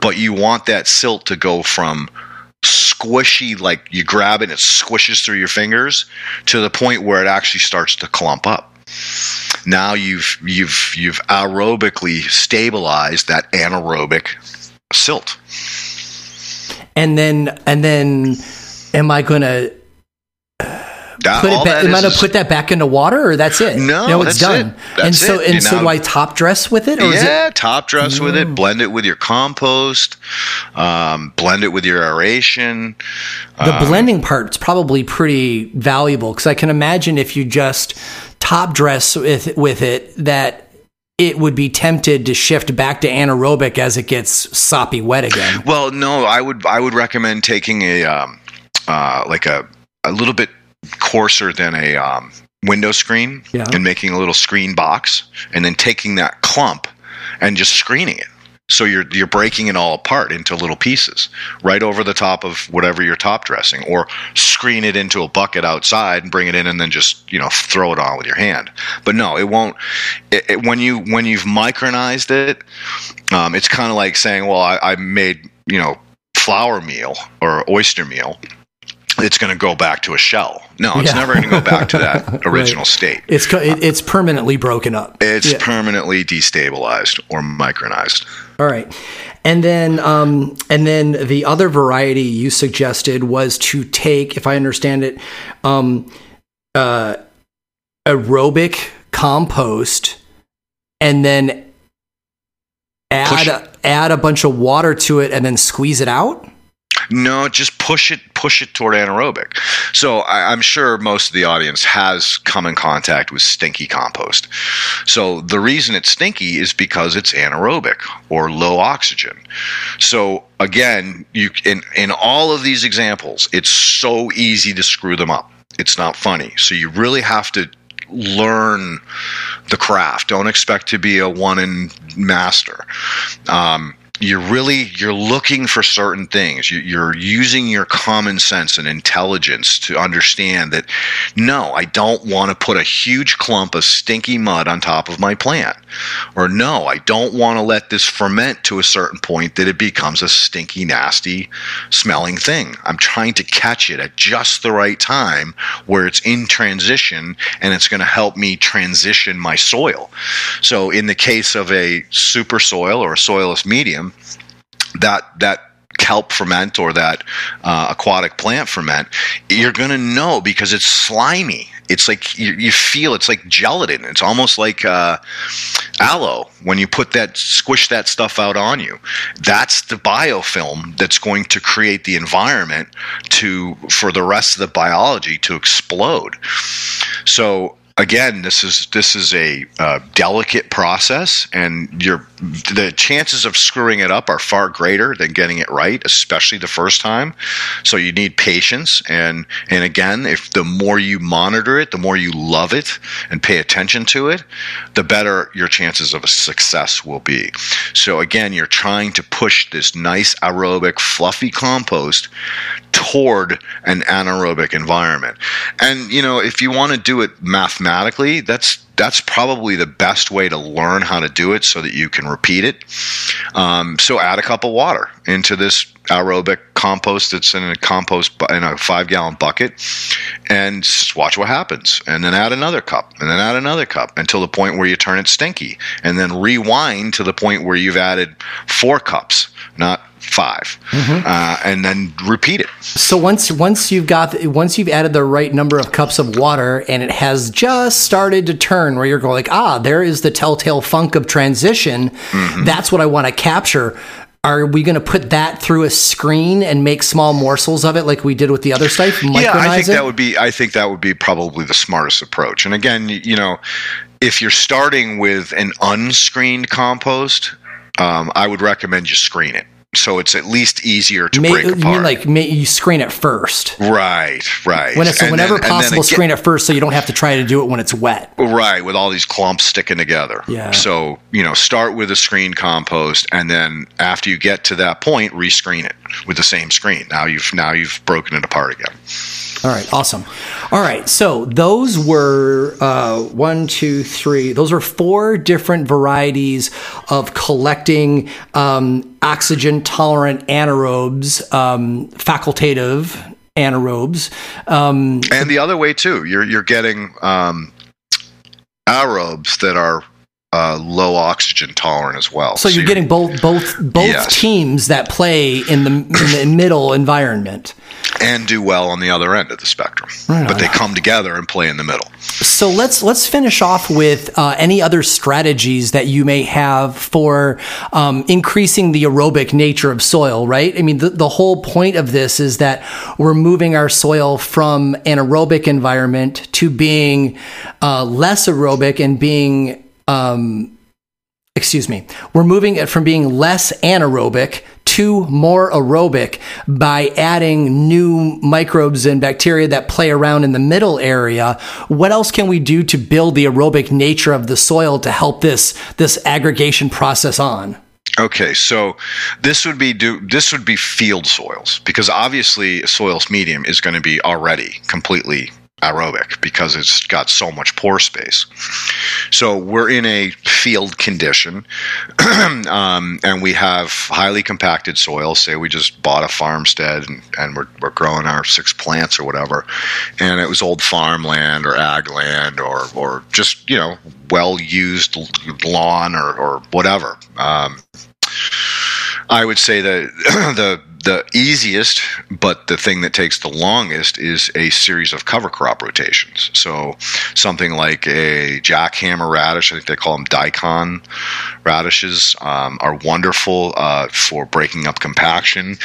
But you want that silt to go from squishy, like you grab it and it squishes through your fingers, to the point where it actually starts to clump up. Now you've you've you've aerobically stabilized that anaerobic silt. And then, and then, am I going to That, put it back? that Am I going to put that back into water, or that's it? No, it's that's done. it. And so, it. and You so, know- do I top dress with it, or is it? yeah, top dress with it, blend it with your compost, um, blend it with your aeration. The Um, blending part's probably pretty valuable because I can imagine if you just top dress with with it that it would be tempted to shift back to anaerobic as it gets soppy wet again. Well, no, I would I would recommend taking a um, uh, like a a little bit coarser than a um, window screen Yeah. and making a little screen box, and then taking that clump and just screening it. So you're you're breaking it all apart into little pieces, right over the top of whatever you're top dressing, or screen it into a bucket outside and bring it in, and then just you know throw it on with your hand. But no, it won't. It, it, when you when you've micronized it, um, it's kind of like saying, well, I, I made you know flour meal or oyster meal it's going to go back to a shell. No, it's yeah. never going to go back to that [LAUGHS] original right. state. It's it's permanently broken up. It's yeah. permanently destabilized or micronized. All right, and then um, and then the other variety you suggested was to take, if I understand it, um, uh, aerobic compost, and then add add a bunch of water to it, and then squeeze it out. No, just push it, push it toward anaerobic. So I, am sure most of the audience has come in contact with stinky compost. So the reason it's stinky is because it's anaerobic or low oxygen. So again, you in in all of these examples, it's so easy to screw them up. It's not funny. So you really have to learn the craft. Don't expect to be a one in master. Um, you're really you're looking for certain things. You, are using your common sense and intelligence to understand that no i don't want to put a huge clump of stinky mud on top of my plant. Or no i don't want to let this ferment to a certain point that it becomes a stinky nasty smelling thing. I'm trying to catch it at just the right time where it's in transition and it's going to help me transition my soil. So in the case of a super soil or a soilless medium that that kelp ferment or that uh, aquatic plant ferment, you're going to know because it's slimy. It's like you, you, feel it's like gelatin. It's almost like uh, aloe when you put that squish that stuff out on you. That's the biofilm that's going to create the environment to for the rest of the biology to explode. So again, this is this is a uh, delicate process, and your the chances of screwing it up are far greater than getting it right, especially the first time. So you need patience, and and again, if the more you monitor it, the more you love it and pay attention to it, the better your chances of a success will be. So again, you're trying to push this nice aerobic, fluffy compost toward an anaerobic environment. And you know, if you want to do it mathematically, that's that's probably the best way to learn how to do it so that you can repeat it. Um, so add a cup of water into this aerobic compost that's in a compost in a five gallon bucket and just watch what happens and then add another cup and then add another cup until the point where you turn it stinky and then rewind to the point where you've added four cups not 5 mm-hmm. uh, and then repeat it. So once once you've got once you've added the right number of cups of water and it has just started to turn, where you're going like, ah, there is the telltale funk of transition. Mm-hmm. That's what I want to capture. Are we going to put that through a screen and make small morsels of it like we did with the other stuff? Yeah, I think it? that would be. I think that would be probably the smartest approach. And again, you know, if you're starting with an unscreened compost, um, I would recommend you screen it so it's at least easier to May, break apart. You mean like you screen it first? Right, right. When so whenever then, possible, again, screen it first so you don't have to try to do it when it's wet. Right, with all these clumps sticking together. Yeah. So you know, start with a screen compost, and then after you get to that point, rescreen it with the same screen. Now you've now you've broken it apart again. All right, awesome. All right, so those were uh, one, two, three. Those were four different varieties of collecting um, oxygen tolerant anaerobes, um, facultative anaerobes. Um, and the other way too, you're you're getting um, aerobes that are uh, low oxygen tolerant as well. So, so you're, you're, getting both both both yes. teams that play in the, in the middle environment and do well on the other end of the spectrum. Right but they come together and play in the middle. So let's let's finish off with uh, any other strategies that you may have for um, increasing the aerobic nature of soil. Right? I mean, the, the whole point of this is that we're moving our soil from an aerobic environment to being uh, less aerobic and being um, excuse me, we're moving it from being less anaerobic to more aerobic by adding new microbes and bacteria that play around in the middle area. What else can we do to build the aerobic nature of the soil to help this, this aggregation process on? Okay, so this would be do this would be field soils because obviously soils medium is going to be already completely aerobic because it's got so much pore space. So we're in a field condition, [CLEARS THROAT] um, and we have highly compacted soil. Say we just bought a farmstead and, and we're, we're growing our six plants or whatever, and it was old farmland or ag land or or just you know well used lawn or or whatever. Um, I would say that [CLEARS THROAT] the the easiest, but the thing that takes the longest is a series of cover crop rotations. So something like a jackhammer radish, I think they call them daikon radishes, um, are wonderful uh, for breaking up compaction.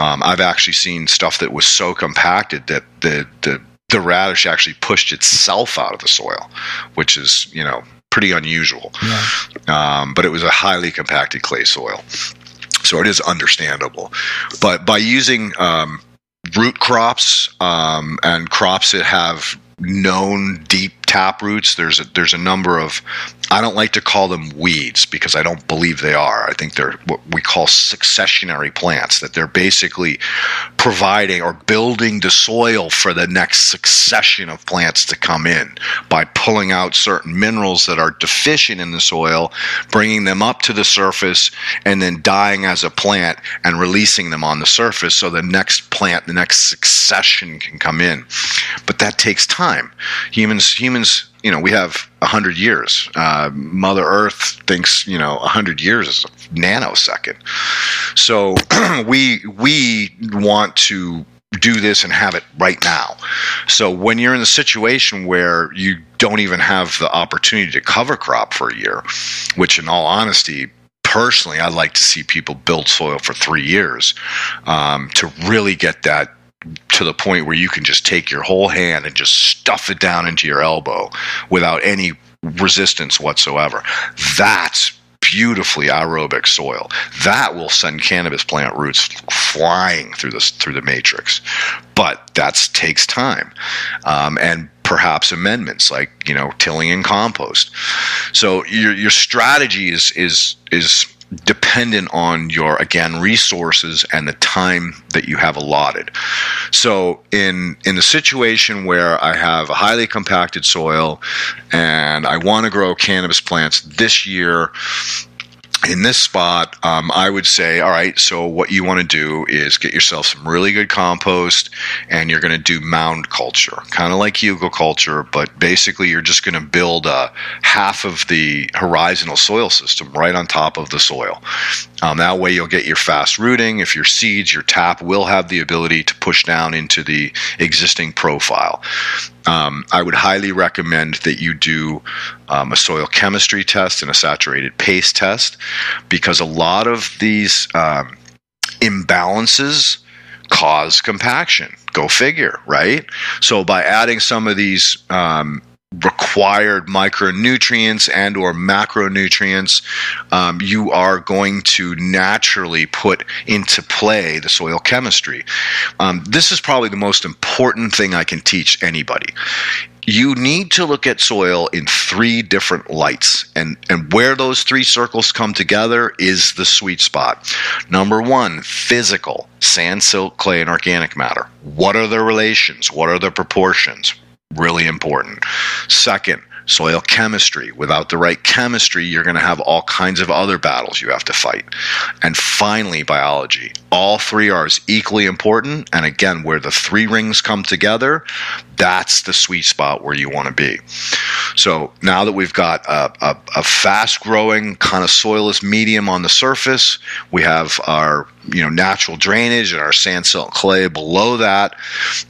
Um, I've actually seen stuff that was so compacted that the the the radish actually pushed itself out of the soil, which is you know pretty unusual. Yeah. Um, but it was a highly compacted clay soil so it is understandable. But by using um, root crops um, and crops that have known deep tap roots, there's a, there's a number of I don't like to call them weeds because I don't believe they are. I think they're what we call successionary plants, that they're basically providing or building the soil for the next succession of plants to come in by pulling out certain minerals that are deficient in the soil, bringing them up to the surface, and then dying as a plant and releasing them on the surface so the next plant, the next succession can come in. But that takes time. Humans, humans you know, we have a hundred years. Uh, Mother Earth thinks, you know, a hundred years is a nanosecond. So [CLEARS THROAT] we we want to do this and have it right now. So when you're in the situation where you don't even have the opportunity to cover crop for a year, which in all honesty, personally, I'd like to see people build soil for three years um, to really get that to the point where you can just take your whole hand and just stuff it down into your elbow without any resistance whatsoever. That's beautifully aerobic soil. That will send cannabis plant roots flying through this through the matrix. But that takes time, um, and perhaps amendments like you know tilling and compost. So your your strategy is is is dependent on your again resources and the time that you have allotted. So in in the situation where i have a highly compacted soil and i want to grow cannabis plants this year in this spot, um, I would say, all right, so what you want to do is get yourself some really good compost and you're going to do mound culture, kind of like hugelkultur, but basically you're just going to build a half of the horizontal soil system right on top of the soil. Um, that way you'll get your fast rooting. If your seeds, your tap will have the ability to push down into the existing profile. Um, I would highly recommend that you do um, a soil chemistry test and a saturated paste test because a lot of these um, imbalances cause compaction. Go figure, right? So by adding some of these um, required micronutrients and or macronutrients um, you are going to naturally put into play the soil chemistry. Um, this is probably the most important thing i can teach anybody. You need to look at soil in three different lights and and where those three circles come together is the sweet spot. Number one physical sand silt clay and organic matter. What are the relations? What are the proportions really important. Second, soil chemistry. Without the right chemistry, you're going to have all kinds of other battles you have to fight. And finally, biology. All three are equally important. And again, where the three rings come together, that's the sweet spot where you want to be. So now that we've got a, a, a fast growing kind of soilless medium on the surface, we have our you know natural drainage and our sand silt clay below that.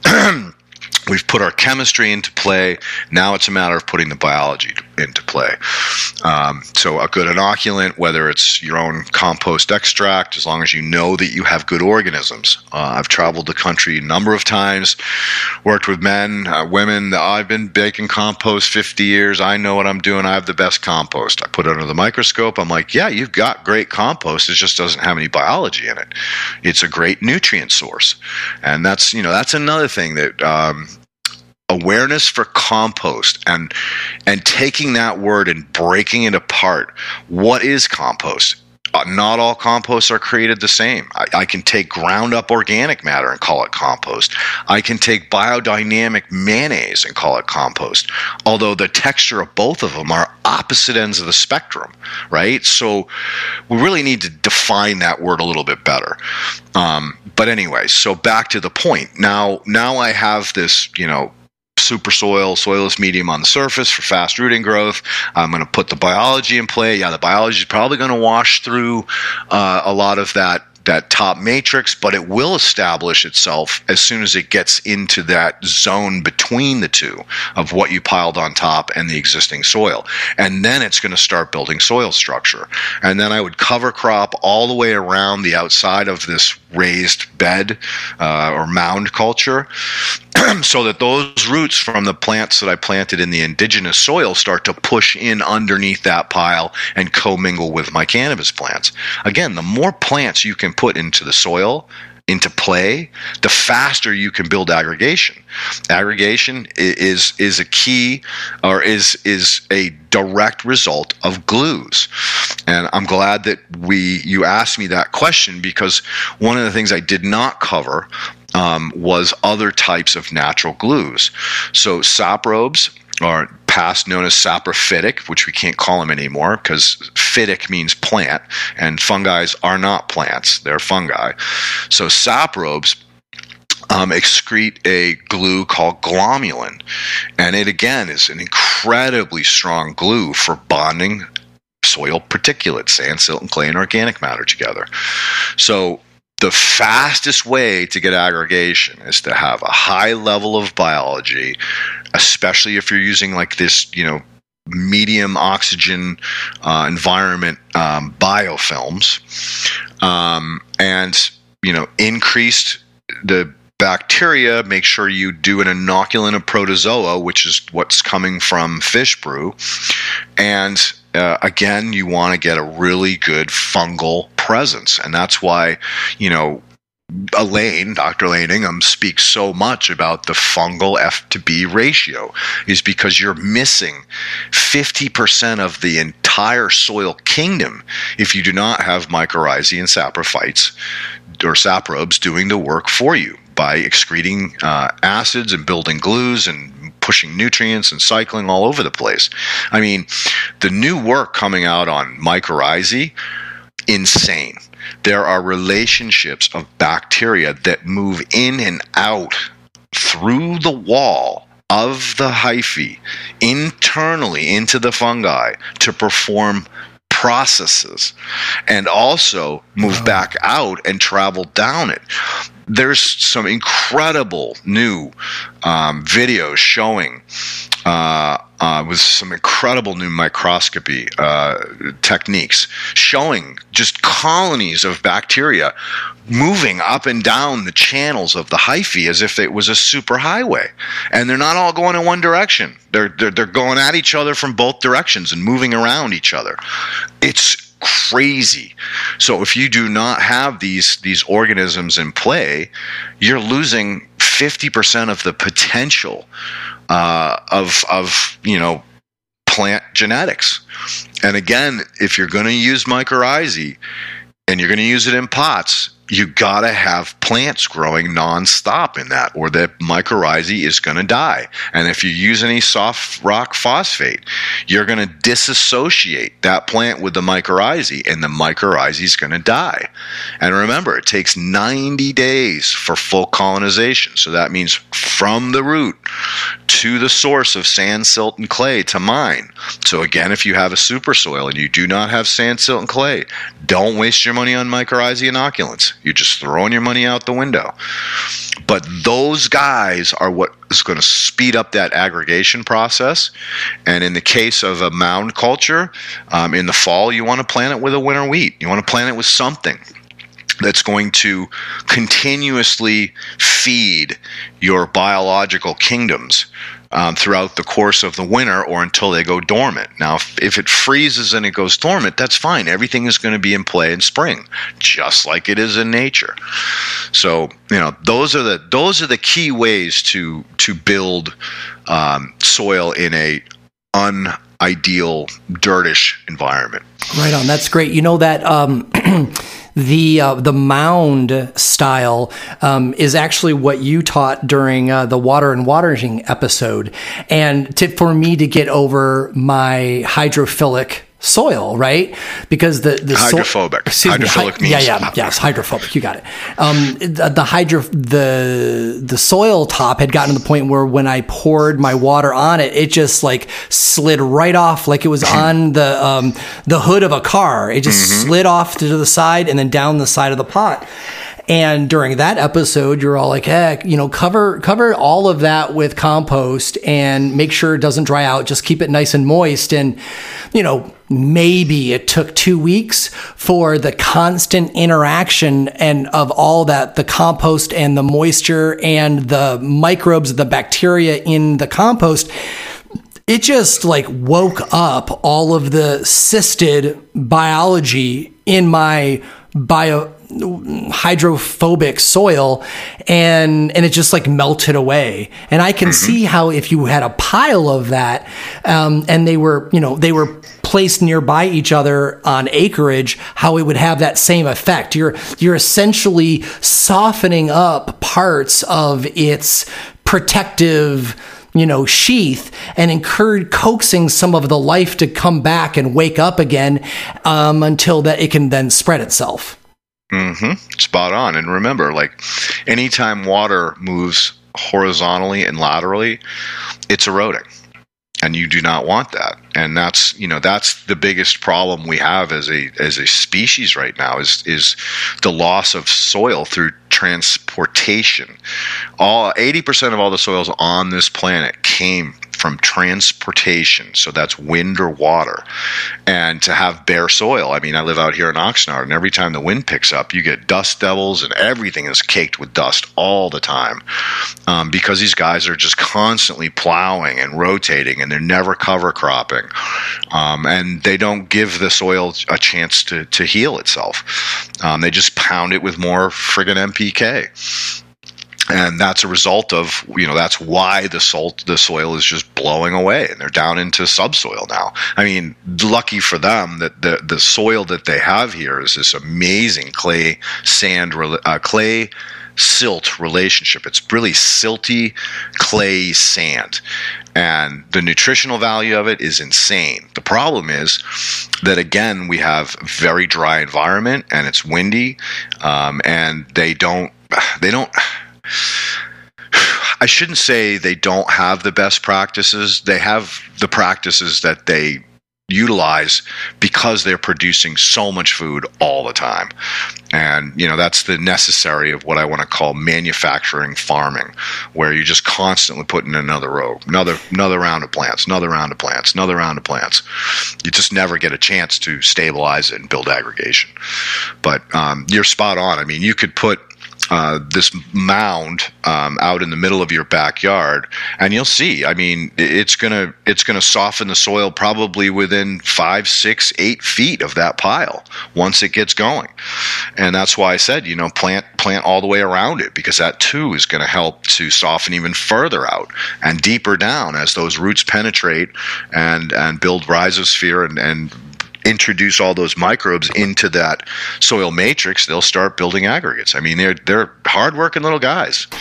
[CLEARS THROAT] We've put our chemistry into play. Now it's a matter of putting the biology into play. Um, so, a good inoculant, whether it's your own compost extract, as long as you know that you have good organisms. Uh, I've traveled the country a number of times, worked with men, uh, women. I've been baking compost 50 years. I know what I'm doing. I have the best compost. I put it under the microscope. I'm like, yeah, you've got great compost. It just doesn't have any biology in it. It's a great nutrient source, and that's you know that's another thing that. Um, awareness for compost and and taking that word and breaking it apart what is compost uh, not all composts are created the same. I, I, can take ground up organic matter and call it compost. I can take biodynamic mayonnaise and call it compost. Although the texture of both of them are opposite ends of the spectrum, right? So we really need to define that word a little bit better. Um, but anyway, so back to the point. Now, now I have this, you know, super soil, soilless medium on the surface for fast rooting growth. I'm going to put the biology in play. Yeah, the biology is probably going to wash through uh, a lot of that that top matrix, but it will establish itself as soon as it gets into that zone between the two of what you piled on top and the existing soil. And then it's going to start building soil structure. And then I would cover crop all the way around the outside of this raised bed uh, or mound culture [CLEARS THROAT] so that those roots from the plants that I planted in the indigenous soil start to push in underneath that pile and commingle with my cannabis plants. Again, the more plants you can put into the soil, into play, the faster you can build aggregation. Aggregation is is a key or is is a direct result of glues. And I'm glad that we you asked me that question because one of the things I did not cover um, was other types of natural glues. So saprobes are past known as saprophytic, which we can't call them anymore because phytic means plant, and fungi are not plants; they're fungi. So saprobes um, excrete a glue called glomalin. and it again is an incredibly strong glue for bonding soil particulates, sand, silt, and clay, and organic matter together. So the fastest way to get aggregation is to have a high level of biology, especially if you're using like this, you know, medium oxygen uh, environment um, biofilms, um, and you know, increased the bacteria. Make sure you do an inoculant of protozoa, which is what's coming from fish brew, and uh, again, you want to get a really good fungal presence. And that's why, you know, Elaine, Dr. Elaine Ingham speaks so much about the fungal F to B ratio is because you're missing 50% of the entire soil kingdom if you do not have mycorrhizae and saprophytes or saprobes doing the work for you by excreting uh, acids and building glues and pushing nutrients and cycling all over the place. I mean, the new work coming out on mycorrhizae, insane. There are relationships of bacteria that move in and out through the wall of the hyphae internally into the fungi to perform processes and also move wow. back out and travel down it there's some incredible new um, videos showing uh, uh, with some incredible new microscopy uh, techniques showing just colonies of bacteria moving up and down the channels of the hyphae as if it was a super highway. And they're not all going in one direction. They're, they're, they're going at each other from both directions and moving around each other. It's crazy. So if you do not have these these organisms in play, you're losing 50% of the potential uh, of of you know plant genetics. And again, if you're going to use mycorrhizae and you're going to use it in pots, you gotta have plants growing nonstop in that, or the mycorrhizae is gonna die. And if you use any soft rock phosphate, you're gonna disassociate that plant with the mycorrhizae, and the mycorrhizae is gonna die. And remember, it takes 90 days for full colonization. So that means from the root to the source of sand, silt, and clay to mine. So again, if you have a super soil and you do not have sand, silt, and clay, don't waste your money on mycorrhizae inoculants. You're just throwing your money out the window. But those guys are what is going to speed up that aggregation process. And in the case of a mound culture, um, in the fall, you want to plant it with a winter wheat. You want to plant it with something that's going to continuously feed your biological kingdoms um, throughout the course of the winter or until they go dormant. Now, if, if it freezes and it goes dormant, that's fine. Everything is going to be in play in spring, just like it is in nature. So, you know, those are the those are the key ways to to build um, soil in a un ideal dirtish environment. Right on. That's great. You know that um, [CLEARS THROAT] the uh, the mound style um, is actually what you taught during uh, the water and watering episode, and to, for me to get over my hydrophilic soil, right? Because the the hydrophobic, so, hydrophilic me, means yeah, yeah, yes, hydrophobic. You got it. Um, the, the hydro the the soil top had gotten to the point where when I poured my water on it, it just like slid right off, like it was [CLEARS THROAT] on the um, the hood of a car. It just mm-hmm. slid off to the side and then down the side of the pot. And during that episode, you're all like, heck, you know, cover cover all of that with compost and make sure it doesn't dry out. Just keep it nice and moist. And, you know, maybe it took two weeks for the constant interaction and of all that the compost and the moisture and the microbes, the bacteria in the compost it just like woke up all of the cysted biology in my bio hydrophobic soil and and it just like melted away and i can mm-hmm. see how if you had a pile of that um, and they were you know they were placed nearby each other on acreage how it would have that same effect you're you're essentially softening up parts of its protective you know, sheath and encourage coaxing some of the life to come back and wake up again um, until that it can then spread itself. Mm-hmm. Spot on. And remember, like anytime water moves horizontally and laterally, it's eroding. And you do not want that. And that's you know, that's the biggest problem we have as a as a species right now is is the loss of soil through transportation. All eighty percent of all the soils on this planet came from transportation. So that's wind or water. And to have bare soil, I mean, I live out here in Oxnard, and every time the wind picks up, you get dust devils, and everything is caked with dust all the time um, because these guys are just constantly plowing and rotating, and they're never cover cropping. Um, and they don't give the soil a chance to, to heal itself. Um, they just pound it with more friggin' NPK and that's a result of you know that's why the salt the soil is just blowing away and they're down into subsoil now. I mean lucky for them that the the soil that they have here is this amazing clay sand uh, clay silt relationship. It's really silty clay sand. And the nutritional value of it is insane. The problem is that again we have very dry environment and it's windy um, and they don't they don't [SIGHS] I shouldn't say they don't have the best practices. They have the practices that they utilize because they're producing so much food all the time. And, you know, that's the necessary of what I want to call manufacturing farming, where you're just constantly putting in another row, another another round of plants, another round of plants, another round of plants. You just never get a chance to stabilize it and build aggregation. But um, you're spot on. I mean, you could put uh, this mound um, out in the middle of your backyard, and you'll see. I mean, it's gonna it's gonna soften the soil probably within five, six, eight feet of that pile once it gets going, and that's why I said you know plant plant all the way around it because that too is going to help to soften even further out and deeper down as those roots penetrate and and build rhizosphere and and introduce all those microbes into that soil matrix, they'll start building aggregates. I mean, they're they're hardworking little guys. [LAUGHS]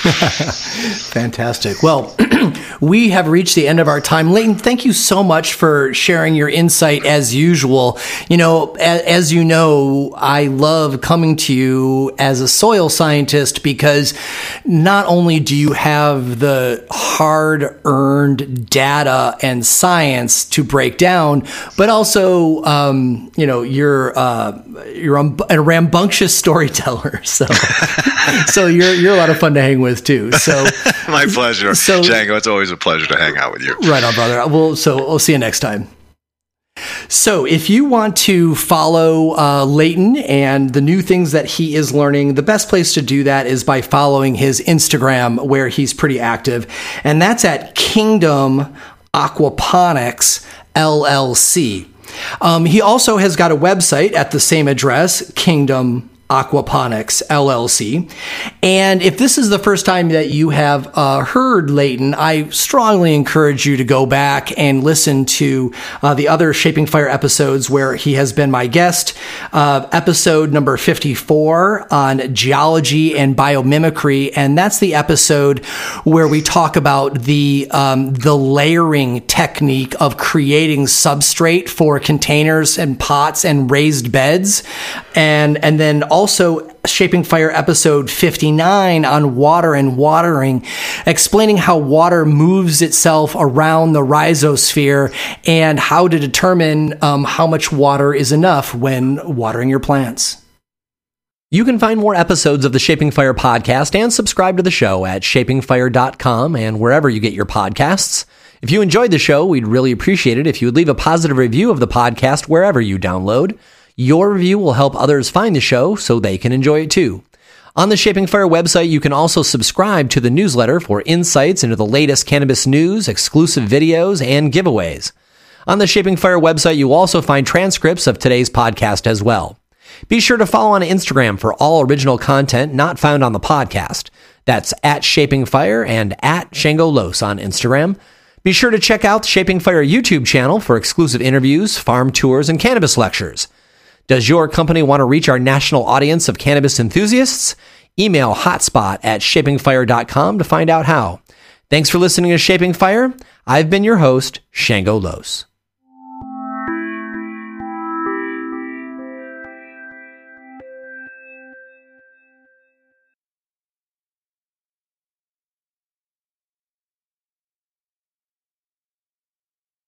Fantastic. Well, [CLEARS THROAT] we have reached the end of our time. Leighton, thank you so much for sharing your insight as usual. You know, as, as you know, I love coming to you as a soil scientist because not only do you have the hard earned data and science to break down, but also um, um, you know, you're uh, you're a rambunctious [LAUGHS] storyteller, so [LAUGHS] so you're you're a lot of fun to hang with too. So [LAUGHS] my pleasure, so, Shango. It's always a pleasure to hang out with you. Right on, brother. Well, so we'll see you next time. So, if you want to follow uh, Leighton and the new things that he is learning, the best place to do that is by following his Instagram, where he's pretty active, and that's at Kingdom Aquaponics LLC. Um, he also has got a website at the same address, Kingdom Aquaponics LLC. And if this is the first time that you have uh, heard Leighton, I strongly encourage you to go back and listen to uh, the other Shaping Fire episodes where he has been my guest. Uh, episode number 54 on geology and biomimicry. And that's the episode where we talk about the, um, the layering technique of creating substrate for containers and pots and raised beds. And, and then also Shaping Fire episode 59 on water and watering, explaining how water moves itself around the rhizosphere and how to determine um, how much water is enough when watering your plants. You can find more episodes of the Shaping Fire podcast and subscribe to the show at shapingfire.com and wherever you get your podcasts. If you enjoyed the show, we'd really appreciate it if you would leave a positive review of the podcast wherever you download. Your review will help others find the show so they can enjoy it too. On the Shaping Fire website, you can also subscribe to the newsletter for insights into the latest cannabis news, exclusive videos, and giveaways. On the Shaping Fire website, you also find transcripts of today's podcast as well. Be sure to follow on Instagram for all original content not found on the podcast. That's at Shaping Fire and at Shango Los on Instagram. Be sure to check out the Shaping Fire YouTube channel for exclusive interviews, farm tours, and cannabis lectures. Does your company want to reach our national audience of cannabis enthusiasts? Email hotspot at shapingfire.com to find out how. Thanks for listening to Shaping Fire. I've been your host, Shango Los.